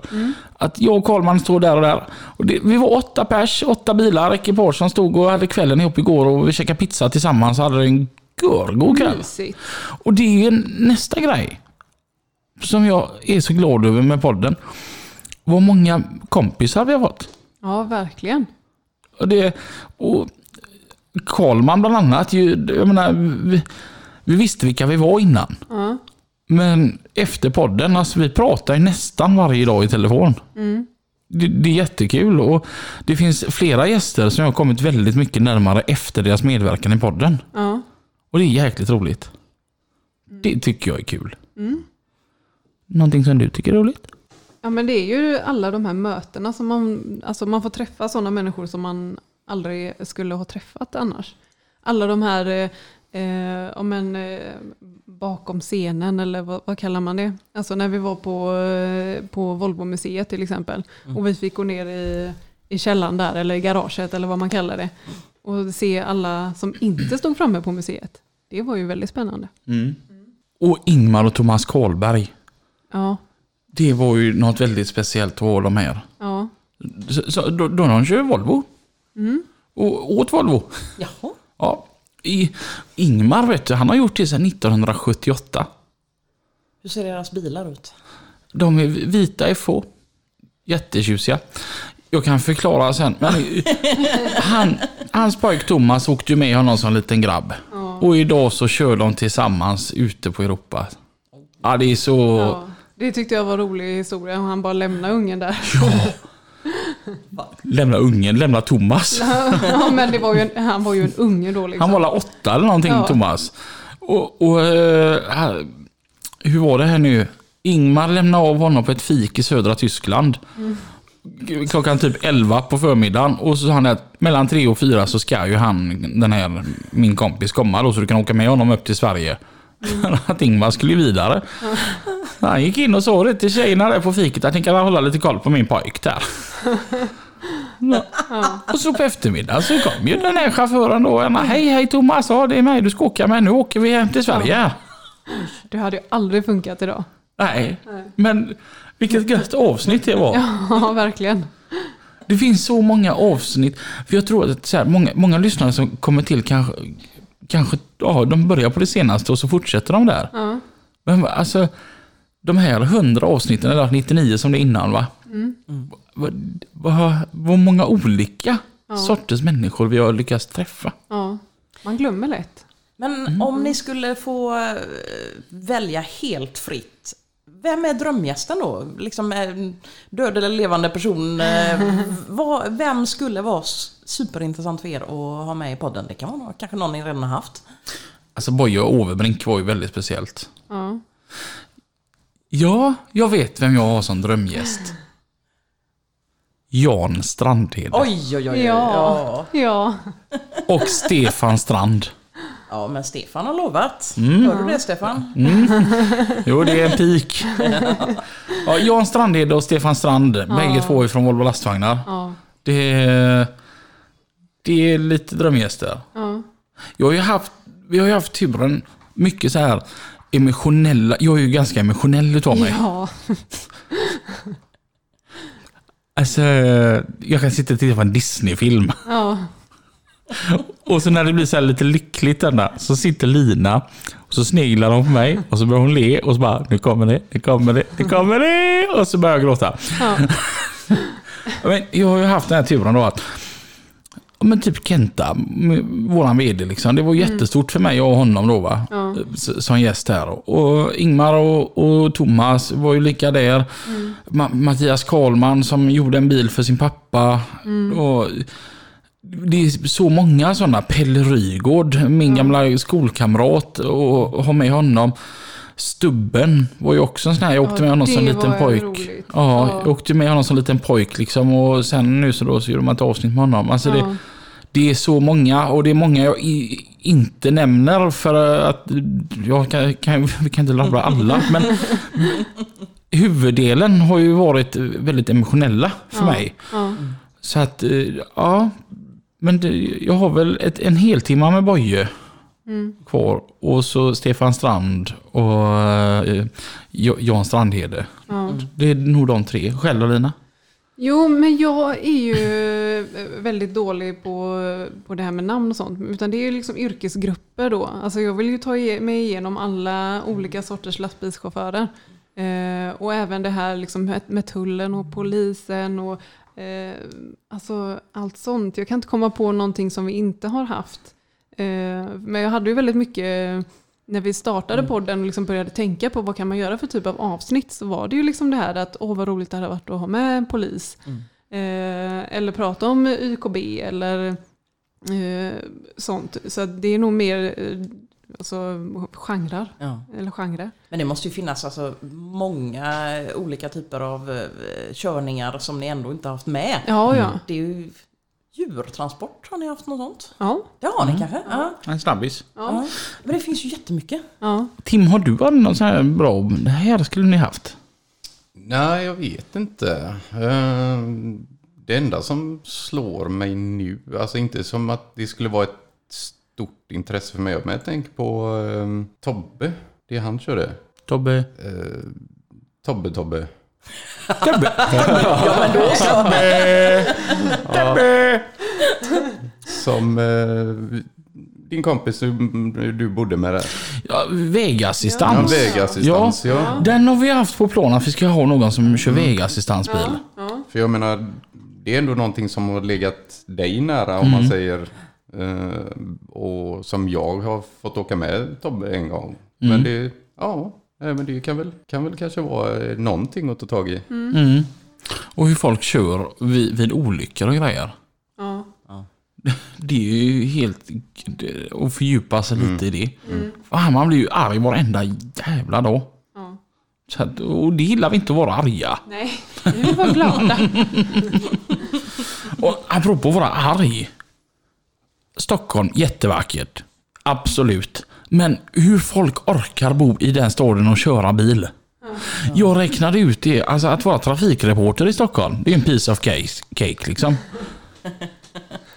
Att jag och Karlman står där och där. Och det, vi var åtta pers, åtta bilar, ekipage som stod och hade kvällen ihop igår och vi käkade pizza tillsammans och hade en görgod kväll. Mysigt. Och det är ju nästa grej som jag är så glad över med podden. Vad många kompisar vi har fått. Ja, verkligen. Och, det, och Karlman bland annat, ju, jag menar, vi, vi visste vilka vi var innan. Ja. Men efter podden, alltså vi pratar nästan varje dag i telefon. Det, det är jättekul och det finns flera gäster som jag har kommit väldigt mycket närmare efter deras medverkan i podden. Ja. Och det är jäkligt roligt. Det tycker jag är kul. Någonting som du tycker är roligt? Ja men det är ju alla de här mötena som man, alltså man får träffa sådana människor som man aldrig skulle ha träffat annars. Alla de här, eh, om en, eh, bakom scenen eller vad, vad kallar man det? Alltså när vi var på, eh, på Volvo-museet till exempel och vi fick gå ner i, i källaren där eller i garaget eller vad man kallar det och se alla som inte stod framme på museet. Det var ju väldigt spännande. Och Ingmar och Thomas Karlberg. Ja, Det var ju något väldigt speciellt att ha dem här. ja. Så, så, då, då de kör Volvo. Och åt Volvo. Jaha. Ja. I, Ingmar vet du, han har gjort det sedan 1978. Hur ser deras bilar ut? De är vita FH. Jättetjusiga. Jag kan förklara sen. Men han, hans pojk Thomas åkte ju med honom som liten grabb. Och idag så kör de tillsammans ute på Europa. Ja, det är så... Ja, det tyckte jag var en rolig historia. Han bara lämnade ungen där. Lämna ungen, lämna Thomas. ja, men det var ju en, han var ju en unge då. Liksom. Han var åtta eller någonting, Ja. Thomas. Och, och eh, här- hur var det här nu? Ingmar lämnade av honom på ett fik i södra Tyskland. Klockan typ 11 på förmiddagen. Och så sa han att mellan tre och fyra så ska ju han, den här, min kompis komma då så du kan åka med honom upp till Sverige. Att Ingmar skulle vidare. Han gick in och sa det till tjejerna där på fiket att ni kan hålla lite koll på min pojk där. Ja. Och så på eftermiddagen så kom ju den här chauffören då. och Hej hej Thomas, ja, det är mig du ska åka med. Nu åker vi hem till Sverige. Det hade ju aldrig funkat idag. Nej, men vilket gött avsnitt det var. Ja, verkligen. Det finns så många avsnitt. För jag tror att så här, många, många lyssnare som kommer till kanske, kanske ja, de börjar på det senaste och så fortsätter de där. Ja. Men alltså, de här 100 avsnitten, eller 99 som det är innan va? vad, vad, vad många olika sorters människor vi har lyckats träffa. Ja, man glömmer lätt. Men om ni skulle få eh, välja helt fritt, vem är drömgästen då? Liksom en död eller levande person. eh, Vem skulle vara superintressant för er att ha med i podden? Det kan vara kanske någon ni redan har haft. Alltså Boje och Overbrink var ju väldigt speciellt. Ja. Ja, jag vet vem jag har som drömgäst. Jan Strandhed. Oj, oj, oj. Ja. Ja. Ja. Och Stefan Strand. Ja, men Stefan har lovat. Mm. Hör du det Stefan? Jo, det är en pik. Ja, Jan Strandhed och Stefan Strand, bägge två är från Volvo lastvagnar. Ja. Det är, det är lite drömgäster. Ja. Jag har ju haft, vi har ju haft turen, mycket så här emotionella, jag är ju ganska emotionell utav mig. Ja. Alltså, jag kan sitta och titta på en Disney-film. Ja. Och så när det blir så här lite lyckligt denna, så sitter Lina och så sneglar hon på mig och så börjar hon le och så bara nu kommer det, nu kommer det, nu kommer det och så börjar jag gråta. Ja. Men jag har ju haft den här turen då att men typ Kenta, våran vd liksom. Det var jättestort för mig och honom då va. Ja. Som gäst här. Och Ingmar och, och Thomas var ju lika där. Ma- Mattias Karlman som gjorde en bil för sin pappa. Och det är så många sådana. Pelle Rygård, min gamla skolkamrat. Och ha med honom. Stubben var ju också en sån här. Jag åkte Ja, med honom som det liten pojk. roligt. Ja, Ja. jag åkte med honom som liten pojk liksom. Och sen nu så då så gjorde man ett avsnitt med honom. Alltså det, Ja. det är så många och det är många jag i, inte nämner för att jag kan, kan, vi kan inte labbra alla. Men huvuddelen har ju varit väldigt emotionella för Ja. mig. Så att, eh, ja. Men det, jag har väl ett, en heltimme med Boje Mm. kvar. Och så Stefan Strand och eh, Ja- Jan Strandhede. Ja. Det är nog de tre. Själv och Lina? Jo, men jag är ju eh, väldigt dålig på, på det här med namn och sånt. Utan det är ju liksom yrkesgrupper då. Alltså jag vill ju ta mig igenom alla olika sorters lastbilschaufförer. Eh, och även det här liksom med, med tullen och polisen och eh, alltså allt sånt. Jag kan inte komma på någonting som vi inte har haft. Eh, men jag hade ju väldigt mycket när vi startade podden och liksom började tänka på vad kan man göra för typ av avsnitt så var det ju liksom det här att åh vad roligt det hade varit att ha med en polis. Eh, eller prata om YKB eller eh, sånt. Så det är nog mer eh, alltså, genrer. Ja. Eller genre. Men det måste ju finnas alltså många olika typer av eh, körningar som ni ändå inte har haft med. Ja, ja. Det är ju djurtransport, har ni haft något sånt? Ja, Det har ni kanske? Ja. En snabbis. ja. Men det finns ju jättemycket. ja. Tim, har du aldrig någon sån här bra, det här skulle ni haft? Nej, jag vet inte. Eh, Det enda som slår mig nu, alltså inte som att det skulle vara ett stort intresse för mig, men jag tänker på eh, Tobbe, det han körde. Tobbe? Eh, Tobbe Tobbe. Tobbe! Som eh, din kompis du, du bodde med där. Ja, Ja, vägassistans. vägassistans, ja. Den har vi haft på plan att vi ska ha någon som kör vägassistansbil. ja. För jag menar, det är ändå någonting som har legat dig nära om man säger. Eh, och som jag har fått åka med Tobbe en gång. Men det, ja, men det kan väl, kan väl kanske vara eh, någonting att ta tag i. Mm. Och hur folk kör vid, vid olyckor och grejer. ja. Det är ju helt... Att fördjupa sig lite i det. Fan, man blir ju arg varenda jävla dag. ja. Så att, och det gillar vi inte att vara arga. Nej, vi var glada. Och apropå att vara arg. Stockholm, jättevackert. Absolut. Men hur folk orkar bo i den staden och köra bil. Jag räknade ut det. Alltså att vara trafikreporter i Stockholm, det är en piece of cake, cake liksom.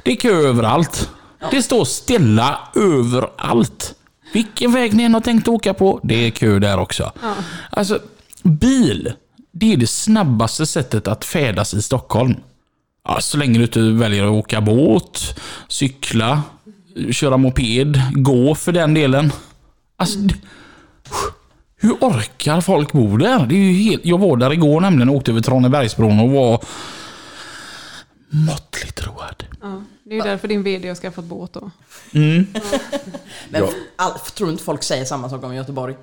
Det är kö överallt. Det står stilla överallt. Vilken väg ni än har tänkt åka på, det är kö där också. Alltså, bil, det är det snabbaste sättet att färdas i Stockholm. Ja, så länge du inte väljer att åka båt, cykla, köra moped, gå för den delen. Alltså, det- hur orkar folk bo där? Det är ju helt, jag var där igår nämligen och åkte över Tranebergsbron och var måttligt road. Ja, det är ju därför din VD har skaffat båt då. Men Ja. all, tror inte folk säger samma sak om Göteborg?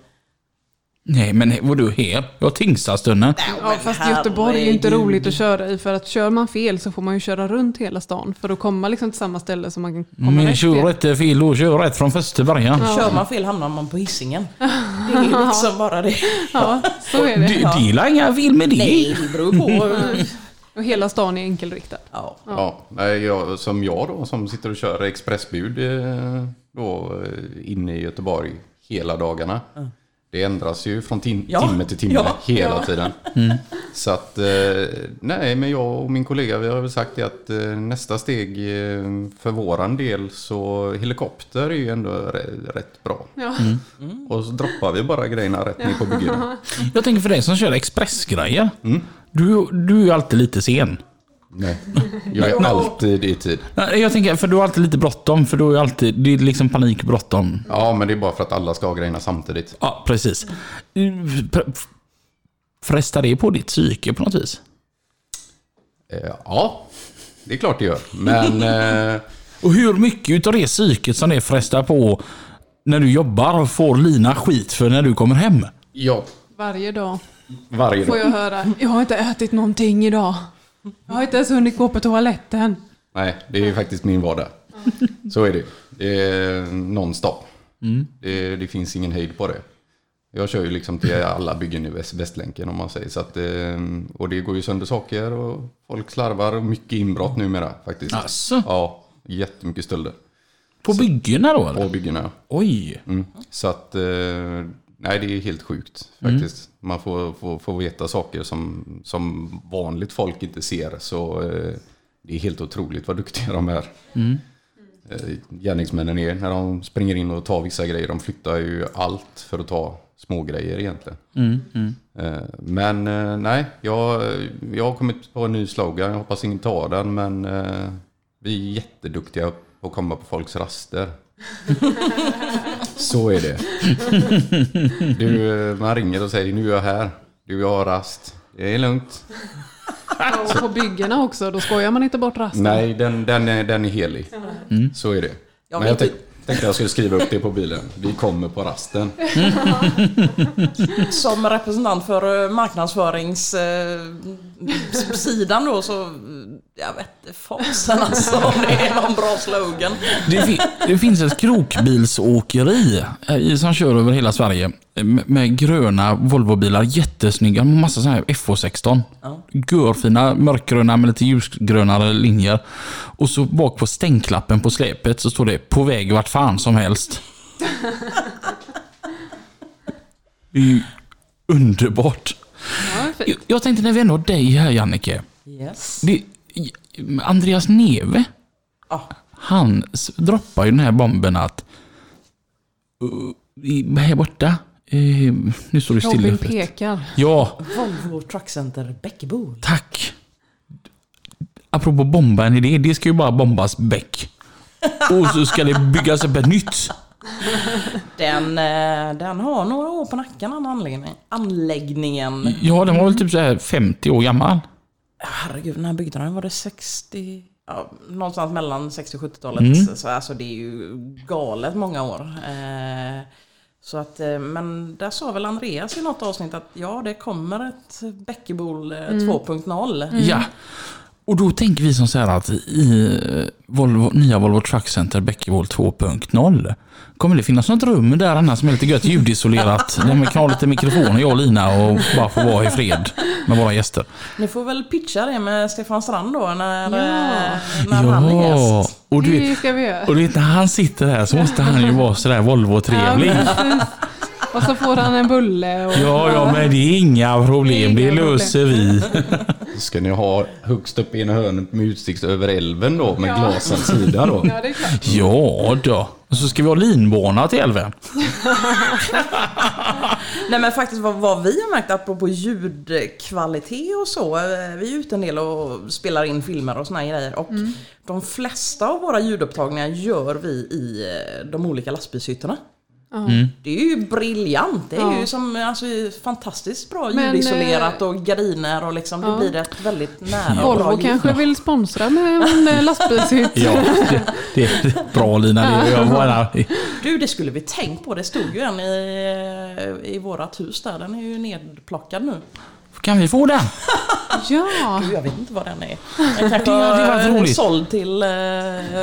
Nej, men vadå här? Jag har Tingstadstunneln. Ja, fast Göteborg är ju inte roligt att köra i för att kör man fel så får man ju köra runt hela stan för att komma liksom till samma ställe som man kan komma Men rätt kör fel. rätt är fel och kör rätt från första början. Kör man fel hamnar man på hissingen. Det är liksom bara det. Ja, så är Det, det. det är inga fel med det? Nej, det beror på. Och hela stan är enkelriktad. Ja. Ja, nej, jag, som jag då som sitter och kör expressbud eh, då, eh, inne i Göteborg hela dagarna. Det ändras ju från tim- Ja, timme till timme ja, hela ja. tiden. Så att, eh, nej men jag och min kollega vi har väl sagt det att eh, nästa steg eh, för våran del så helikopter är ju ändå rätt bra. Ja. Och så droppar vi bara grejerna rätt ner på byggena. Jag tänker för dig som kör expressgrejer. Du, du är ju alltid lite sen. Nej, jag är alltid i tid. Nej, Jag tänker, för du har alltid lite bråttom. För du är alltid, det är liksom panik bråttom. Ja, men det är bara för att alla ska ha grejerna samtidigt. Ja, precis. Pr- Frestar det på ditt psyke på något vis? Eh, Ja, det är klart det gör. Men eh, Och hur mycket utav det psyket som det frestar på när du jobbar får Lina skit för när du kommer hem? ja, Varje dag varje får dag. jag höra, jag har inte ätit någonting idag. Jag har inte ens hunnit gå på toaletten. Nej, det är faktiskt min vardag. Så är det. Det är nonstop. Det, det finns ingen hejd på det. Jag kör ju liksom till alla byggen i Väst- Västlänken om man säger. Så att, eh, och det går ju sönder saker och folk slarvar och mycket inbrott numera faktiskt. Asså? Ja, jättemycket stölder På byggena då eller? på byggena. Oj. Mm. Så att, eh, nej det är helt sjukt faktiskt. Man får, får, får veta saker som, som vanligt folk inte ser. Så eh, det är helt otroligt vad duktiga de är. Eh, gärningsmännen är när de springer in och tar vissa grejer. De flyttar ju allt för att ta små grejer egentligen. Eh, Men eh, nej, jag, jag har kommit på en ny slogan. Jag hoppas ingen tar den. Men eh, vi är jätteduktiga på att komma på folks raster. Så är det. Du, eh, man ringer och säger nu är jag här. Du, jag har rast. Det är lugnt. Och på byggena också, då skojar man inte bort rasten. Nej, den, den, är, den är helig. Så är det. Jag Men jag tänk, tänkte jag skulle skriva upp det på bilen. Vi kommer på rasten. Som representant för eh, marknadsföringssidan då så, jag vet inte fasen alltså om det är någon bra slogan. Det, fi- det finns ett krokbilsåkeri eh, som kör över hela Sverige eh, med, gröna Volvobilar. Jättesnygga. Massa sådana här FH16. Ja. Görfina mörkgröna med lite ljusgrönare linjer. Och så bak på stänklappen på släpet så står det på väg vart fan som helst. Det är ju underbart. Ja. Jag, jag tänkte när vi ändå har dig här Jannike. Yes. Det, Andreas Neve. Ja. Han droppar ju den här bomben att... Uh, här borta. Uh, nu står du still i Robin huvudet. pekar. Ja, Volvo Truck Center Bäckebo. tack. Apropå bomba en idé. Det ska ju bara bombas bäck. Och så ska det byggas upp ett nytt. Den, eh, den har några år på nacken den anläggningen. anläggningen. Ja, den var väl typ så här 50 år gammal. Herregud, när byggde den? Var det 60? Ja, någonstans mellan 60 och 70-talet. Så alltså det är ju galet många år. Eh, så att, eh, men där sa väl Andreas i något avsnitt att ja, det kommer ett Bäckebol eh, 2.0. Ja. Och då tänker vi som så här att i eh, Volvo, nya Volvo Truck Center Bäckevål 2.0 kommer det finnas något rum där annars som är lite gött ljudisolerat. Där man kan ha lite mikrofoner, jag och Lina, och bara få vara i fred med våra gäster. Ni får väl pitcha det med Stefan Strand då när, Ja. eh, när han är Ja, gäst. och du, Det ska vi göra. och du vet när han sitter där så måste han ju vara sådär Volvo-trevlig. Ja. och så får han en bulle. Och, Ja, ja, men det är inga problem. Det Inga problem. löser vi. Så ska ni ha högst upp i ena hörnet med utsikt över älven då med Ja. glasens sida då. Ja, det är klart. Ja då. Och så ska vi ha linbana till älven. Nej men faktiskt vad, vad vi har märkt apropå ljudkvalitet och så. eh, Vi är ute en del och spelar in filmer och såna här grejer. Och de flesta av våra ljudupptagningar gör vi i eh, de olika lastbilshytterna. Det är ju briljant. Det är Ja. ju som alltså, fantastiskt bra Men, ljudisolerat och gardiner och liksom, det blir ett väldigt nära och bra Volvo kanske vill sponsra med en eh, lastbilshytt. Ja, det, det är bra Lina. Det, jag där. Du, det skulle vi tänkt på. Det stod ju en i, i vårat hus där. Den är ju nedplockad nu. Kan vi få den? Ja, Jag vet inte vad den är. Den kanske Det hade varit var roligt. såld till eh,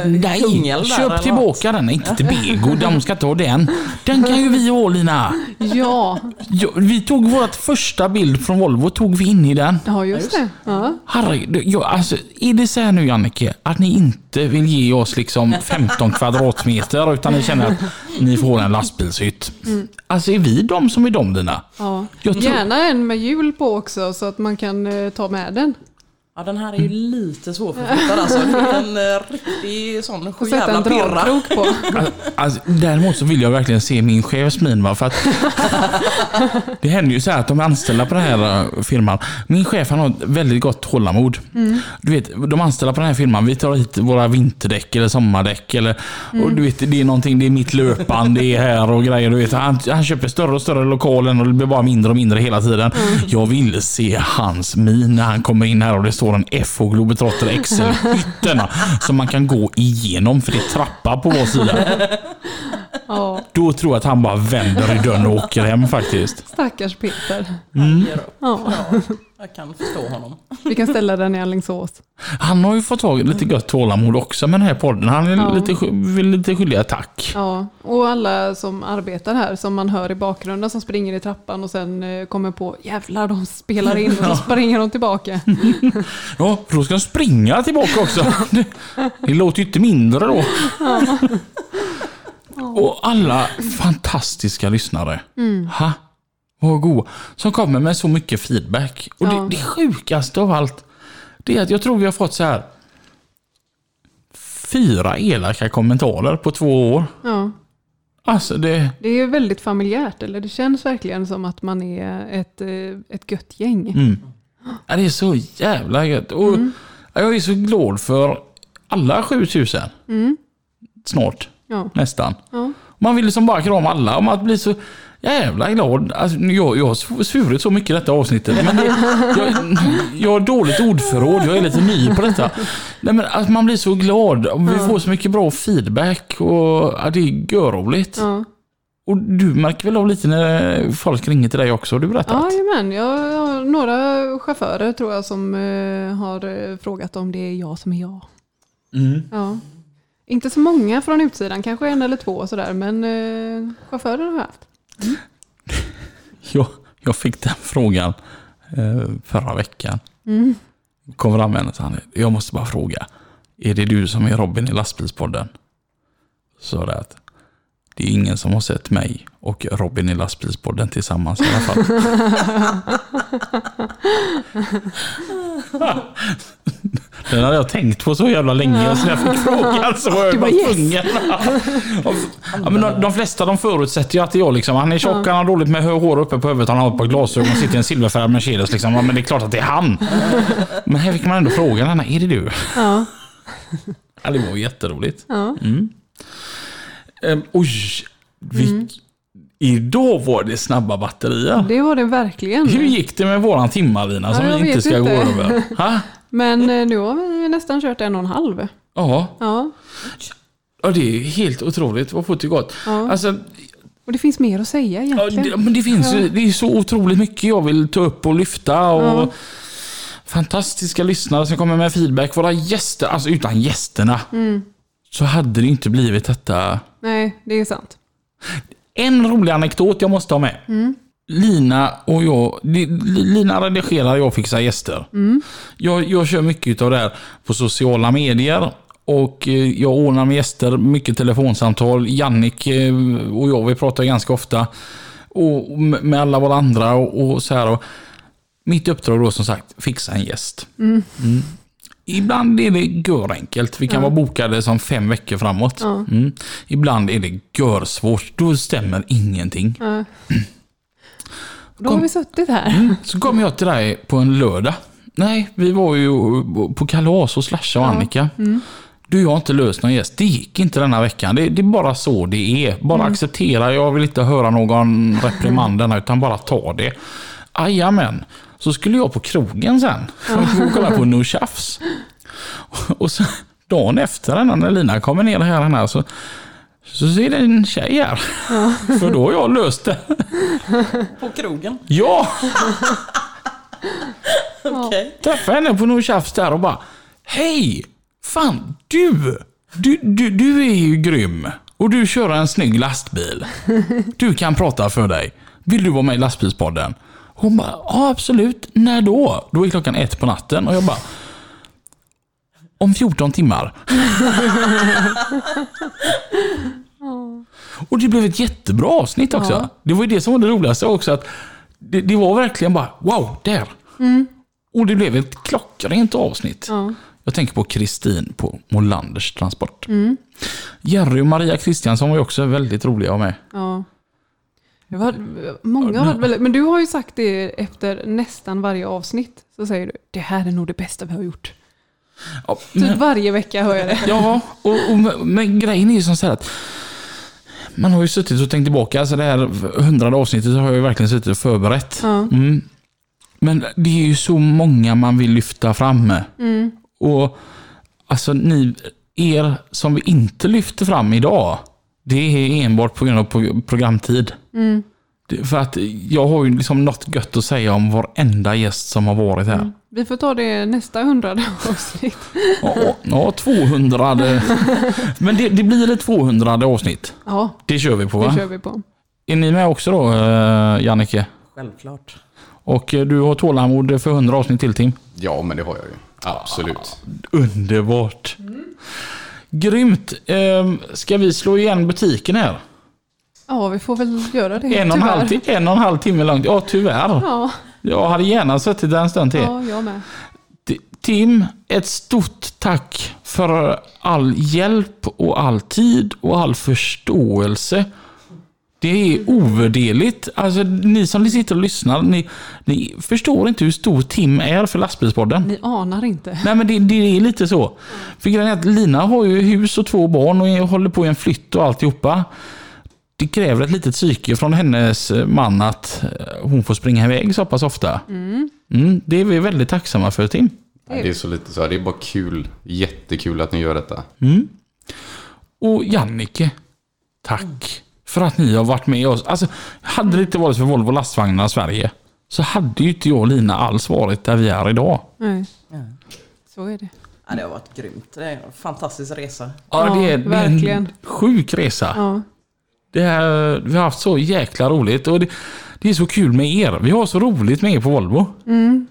Nej, Kungälv där, köp vad? tillbaka den. Inte till Bego, de ska ta den. Den kan ju vi ha Lina. ja, Ja, vi tog vårt första bild från Volvo, tog vi in i den. ja just det. Ja. Herregud, ja, alltså, är det så här nu Jannike, att ni inte vill ge oss liksom 15 kvadratmeter utan ni känner att ni får en lastbilshytt. Alltså är vi de som är de Lina? Ja. Jag tror- Gärna en med hjul på också så att man kan eh, ta med den. Ja, den här är ju lite svårförflyttad alltså. Det är en eh, riktig sån Och sju sätta jävla en pirra. dragkrok på. Alltså, däremot så vill jag verkligen se min chefs min. Va? För att det händer ju så här att de är anställda på den här eh, firman. Min chef han har ett väldigt gott tålamod. Du vet, de anställda på den här firman, vi tar hit våra vinterdäck eller sommardäck. Eller, och du vet, det är någonting, det är mitt löpband, det är här och grejer. Du vet, han, han köper större och större lokalen och det blir bara mindre och mindre hela tiden. Jag vill se hans min när han kommer in här och det står en FH Globetrotter XL-hytterna som man kan gå igenom för det är trappa på vår sida. Ja, Då tror jag att han bara vänder i dörren och åker hem faktiskt. stackars Peter. Han ger upp. Ja. Ja, jag kan förstå honom. Vi kan ställa den i Alingsås. Han har ju fått tag i lite gött tålamod också med den här podden. Han är Ja. lite, lite skyldig tack. Ja, och alla som arbetar här som man hör i bakgrunden som springer i trappan och sen eh, kommer på jävlar de spelar in och så springer de tillbaka. Ja, för då ska han springa tillbaka också. Det, det låter ju inte mindre då. Och alla fantastiska lyssnare. Ha? Vad god. Som kommer med så mycket feedback. Och Ja. det, det sjukaste av allt, det är att jag tror vi har fått så här fyra elaka kommentarer på två år. Ja. Alltså det... Det är ju väldigt familjärt, eller det känns verkligen som att man är ett, eh, ett gött gäng. Mm. Ja, det är så jävla gött. Och Jag är så glad för alla 7000. Snart, Ja. nästan. Ja. Man vill liksom bara krama alla och man blir så jävla glad. Alltså, jag, jag har svurit så mycket i detta avsnittet. Men det, jag, jag har dåligt ordförråd. Jag är lite ny på detta. Nej, men, alltså, man blir så glad. Vi får så mycket bra feedback. Och, ja, det är görroligt. Ja. Och du märker väl av lite när folk ringer till dig också? Har du berättat? Jajamän, jag jag har några chaufförer tror jag som eh, har eh, frågat om det är jag som är jag. Mm. Ja. Inte så många från utsidan, kanske en eller två sådär, men eh, chaufförer har jag haft. Jag, jag fick den frågan eh, förra veckan. Mm. Kom fram en och sa, jag måste bara fråga. Är det du som är Robin i lastbilspodden? Så det att det är ingen som har sett mig och Robin i lastbilspodden tillsammans i alla fall. Den hade jag tänkt på så jävla länge och så när jag fick frågan så var jag bara tvungen. Ja, men de, de flesta de förutsätter ju att det är jag liksom. Han är tjock, han har dåligt med hår uppe på huvudet, han har ett par glasögon och sitter i en silverfärgad Mercedes. Liksom. Ja, men det är klart att det är han. Men här fick man ändå frågan, är det du? Ja. Ja, det var jätteroligt. Ja. Mm. Ehm, oj, vi, idag var det snabba batterier. Det var det verkligen. Hur gick det med våran timmarlina som Ja, vi inte ska inte. gå över? Ha? Men eh, nu har vi nästan kört en och en halv. Ja. Ja. ja, det är helt otroligt vad fort det gått. Ja. Alltså, Och det finns mer att säga ja, egentligen. det, men det finns ju- det är så otroligt mycket jag vill ta upp och lyfta. Och Ja. Fantastiska lyssnare som kommer med feedback. Våra gäster, alltså utan gästerna Mm. så hade det inte blivit detta. Nej, det är sant. En rolig anekdot jag måste ha med. Lina och jag, Li- Lina redigerar, jag fixar gäster. Jag, jag kör mycket av det här på sociala medier. Och eh, jag ordnar med gäster, mycket telefonsamtal. Jannik eh, och jag, vi pratar ganska ofta. Och med alla våra andra och, och så här. Och mitt uppdrag då som sagt, fixa en gäst. Mm. Ibland är det görenkelt. Vi kan vara bokade som fem veckor framåt. Ja. Mm. Ibland är det görsvårt. Då stämmer ingenting. Ja. Då har vi suttit här. Mm. Så kom jag till dig på en lördag. Nej, vi var ju på kalas hos Slasha och Ja. Annika. Mm. Du, jag har inte löst någon gäst. Det gick inte denna veckan. Det, det är bara så det är. Bara acceptera. Jag vill inte höra någon reprimand denna, utan bara ta det. Jajamän. Så skulle jag på krogen sen. och kolla på No Tjafs. Och så, dagen efter när Lina kommer ner här, här så, så ser det en tjej här. För då har jag löst det. På krogen. Ja! Okej. träffade henne på någon tjafs där och bara Hej! Fan, du! Du, du! du är ju grym. Och du kör en snygg lastbil. Du kan prata för dig. Vill du vara med i lastbilspodden? Hon bara, ja absolut. När då? Då är klockan ett på natten och jag bara Om 14 timmar. Och det blev ett jättebra avsnitt också. Ja. Det var ju det som var det roligaste också. att Det, det var verkligen bara, wow, där. Och det blev ett klockrent avsnitt. Ja. Jag tänker på Kristin på Molanders Transport. Jerry och Maria Kristiansson var ju också väldigt roliga att ha med. Ja. Många har men du har ju sagt det efter nästan varje avsnitt. Så säger du, det här är nog det bästa vi har gjort. Ja, Typ men, varje vecka hör jag det. ja och, och, men grejen är ju som så här att man har ju suttit och tänkt tillbaka. Alltså det här hundrade avsnittet har jag ju verkligen suttit och förberett. Ja. Mm. Men det är ju så många man vill lyfta fram. Mm. Och alltså ni, er som vi inte lyfter fram idag, det är enbart på grund av pro- programtid. Mm. För att jag har ju liksom något gött att säga om varenda gäst som har varit här. Vi får ta det nästa hundrade avsnitt. Ja, ja 200. Men det, det blir ett 200 avsnitt. Ja, Det kör vi på va? det kör vi på. Är ni med också då, eh, Jannike? Självklart. Och eh, du har tålamod för 100 avsnitt till Tim? Ja, men det har jag ju. Absolut. Underbart. Grymt. Ehm, Ska vi slå igen butiken här? Ja, vi får väl göra det. En och, en, halv, en och en halv timme långt. Ja, tyvärr. Ja, Jag hade gärna suttit där en stund till. ja, jag med. Tim, ett stort tack för all hjälp och all tid och all förståelse. Det är ovärderligt. Alltså, ni som sitter och lyssnar, ni, ni förstår inte hur stor Tim är för lastbilspodden. Ni anar inte. Nej men det, det är lite så. För grejen är att Lina har ju hus och två barn och håller på i en flytt och alltihopa. Det kräver ett litet psyke från hennes man att eh, hon får springa iväg så pass ofta. Mm, det är vi väldigt tacksamma för Tim. Det är så lite så här. Det är bara kul. Jättekul att ni gör detta. Och Jannike, tack för att ni har varit med oss. Alltså, hade det inte varit för Volvo lastvagnar Sverige så hade ju inte jag och Lina alls varit där vi är idag. Nej, Ja. så är det. Ja, det har varit grymt. Det är en fantastisk resa. Ja, Ja, det, är, det är verkligen. en sjuk resa. Ja, Det är, vi har haft så jäkla roligt och det, det är så kul med er. Vi har så roligt med er på Volvo.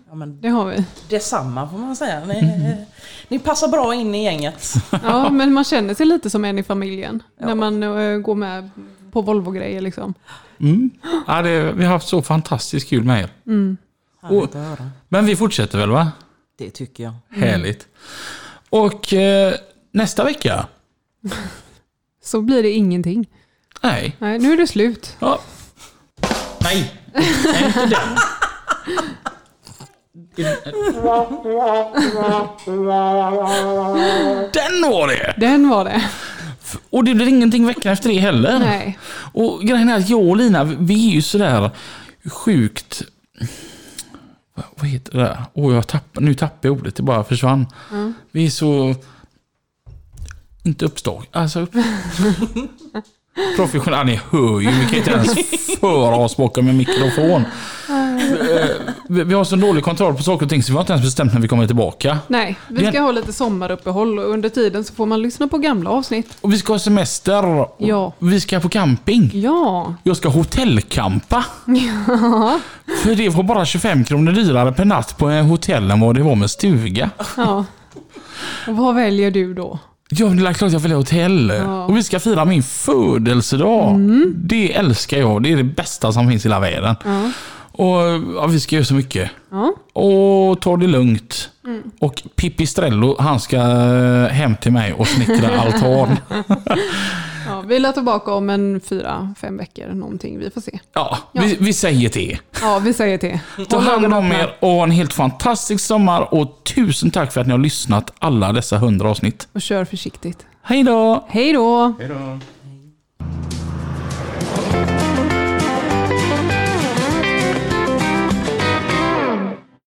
Ja, men det har vi. detsamma får man säga. Ni, ni passar bra in i gänget. Ja, men man känner sig lite som en i familjen. När man eh, går med på Volvo-grejer liksom. Mm. Ja, det, vi har haft så fantastiskt kul med er. Att höra. Men vi fortsätter väl va? Det tycker jag. Härligt. Och eh, nästa vecka? Så blir det ingenting. Nej. Nej, nu är det slut. Ja. Nej, nej, inte den. Den var det! Den var det. Och det blir ingenting veckan efter det heller. Nej. Och grejen är att jag och Lina, vi är ju sådär sjukt... Vad- heter det? Åh, jag tappar, nu tappar jag ordet, det bara försvann. Vi är så... Inte uppstånd. Alltså... Upp... Professionella, ni hör ju, vi kan inte ens bakom en mikrofon. Eh, Vi vi har så dålig kontroll på saker och ting så vi har inte ens bestämt när vi kommer tillbaka. Nej, vi ska ha lite sommaruppehåll och under tiden så får man lyssna på gamla avsnitt. Och vi ska ha semester. Ja. Vi ska på camping. Ja, Jag ska hotellkampa. För det var bara 25 kronor dyrare per natt på hotell än vad det var med stuga. ja. Och vad väljer du då? Ja, det är klart jag väljer hotell. Ja. Och vi ska fira min födelsedag. Det älskar jag. Det är det bästa som finns i hela världen. Ja. Och ja, vi ska göra så mycket. Ja, Och ta det lugnt. Och Pippi Strello, han ska eh, hem till mig och snickra altan. ja Vi är tillbaka om en fyra, fem veckor någonting. Vi får se. Ja, Vi, vi säger till. Ja, vi säger till. Ta hand om er och en helt fantastisk sommar. Och tusen tack för att ni har lyssnat alla dessa hundra avsnitt. Och kör försiktigt. Hej då! Hej då! Hej då.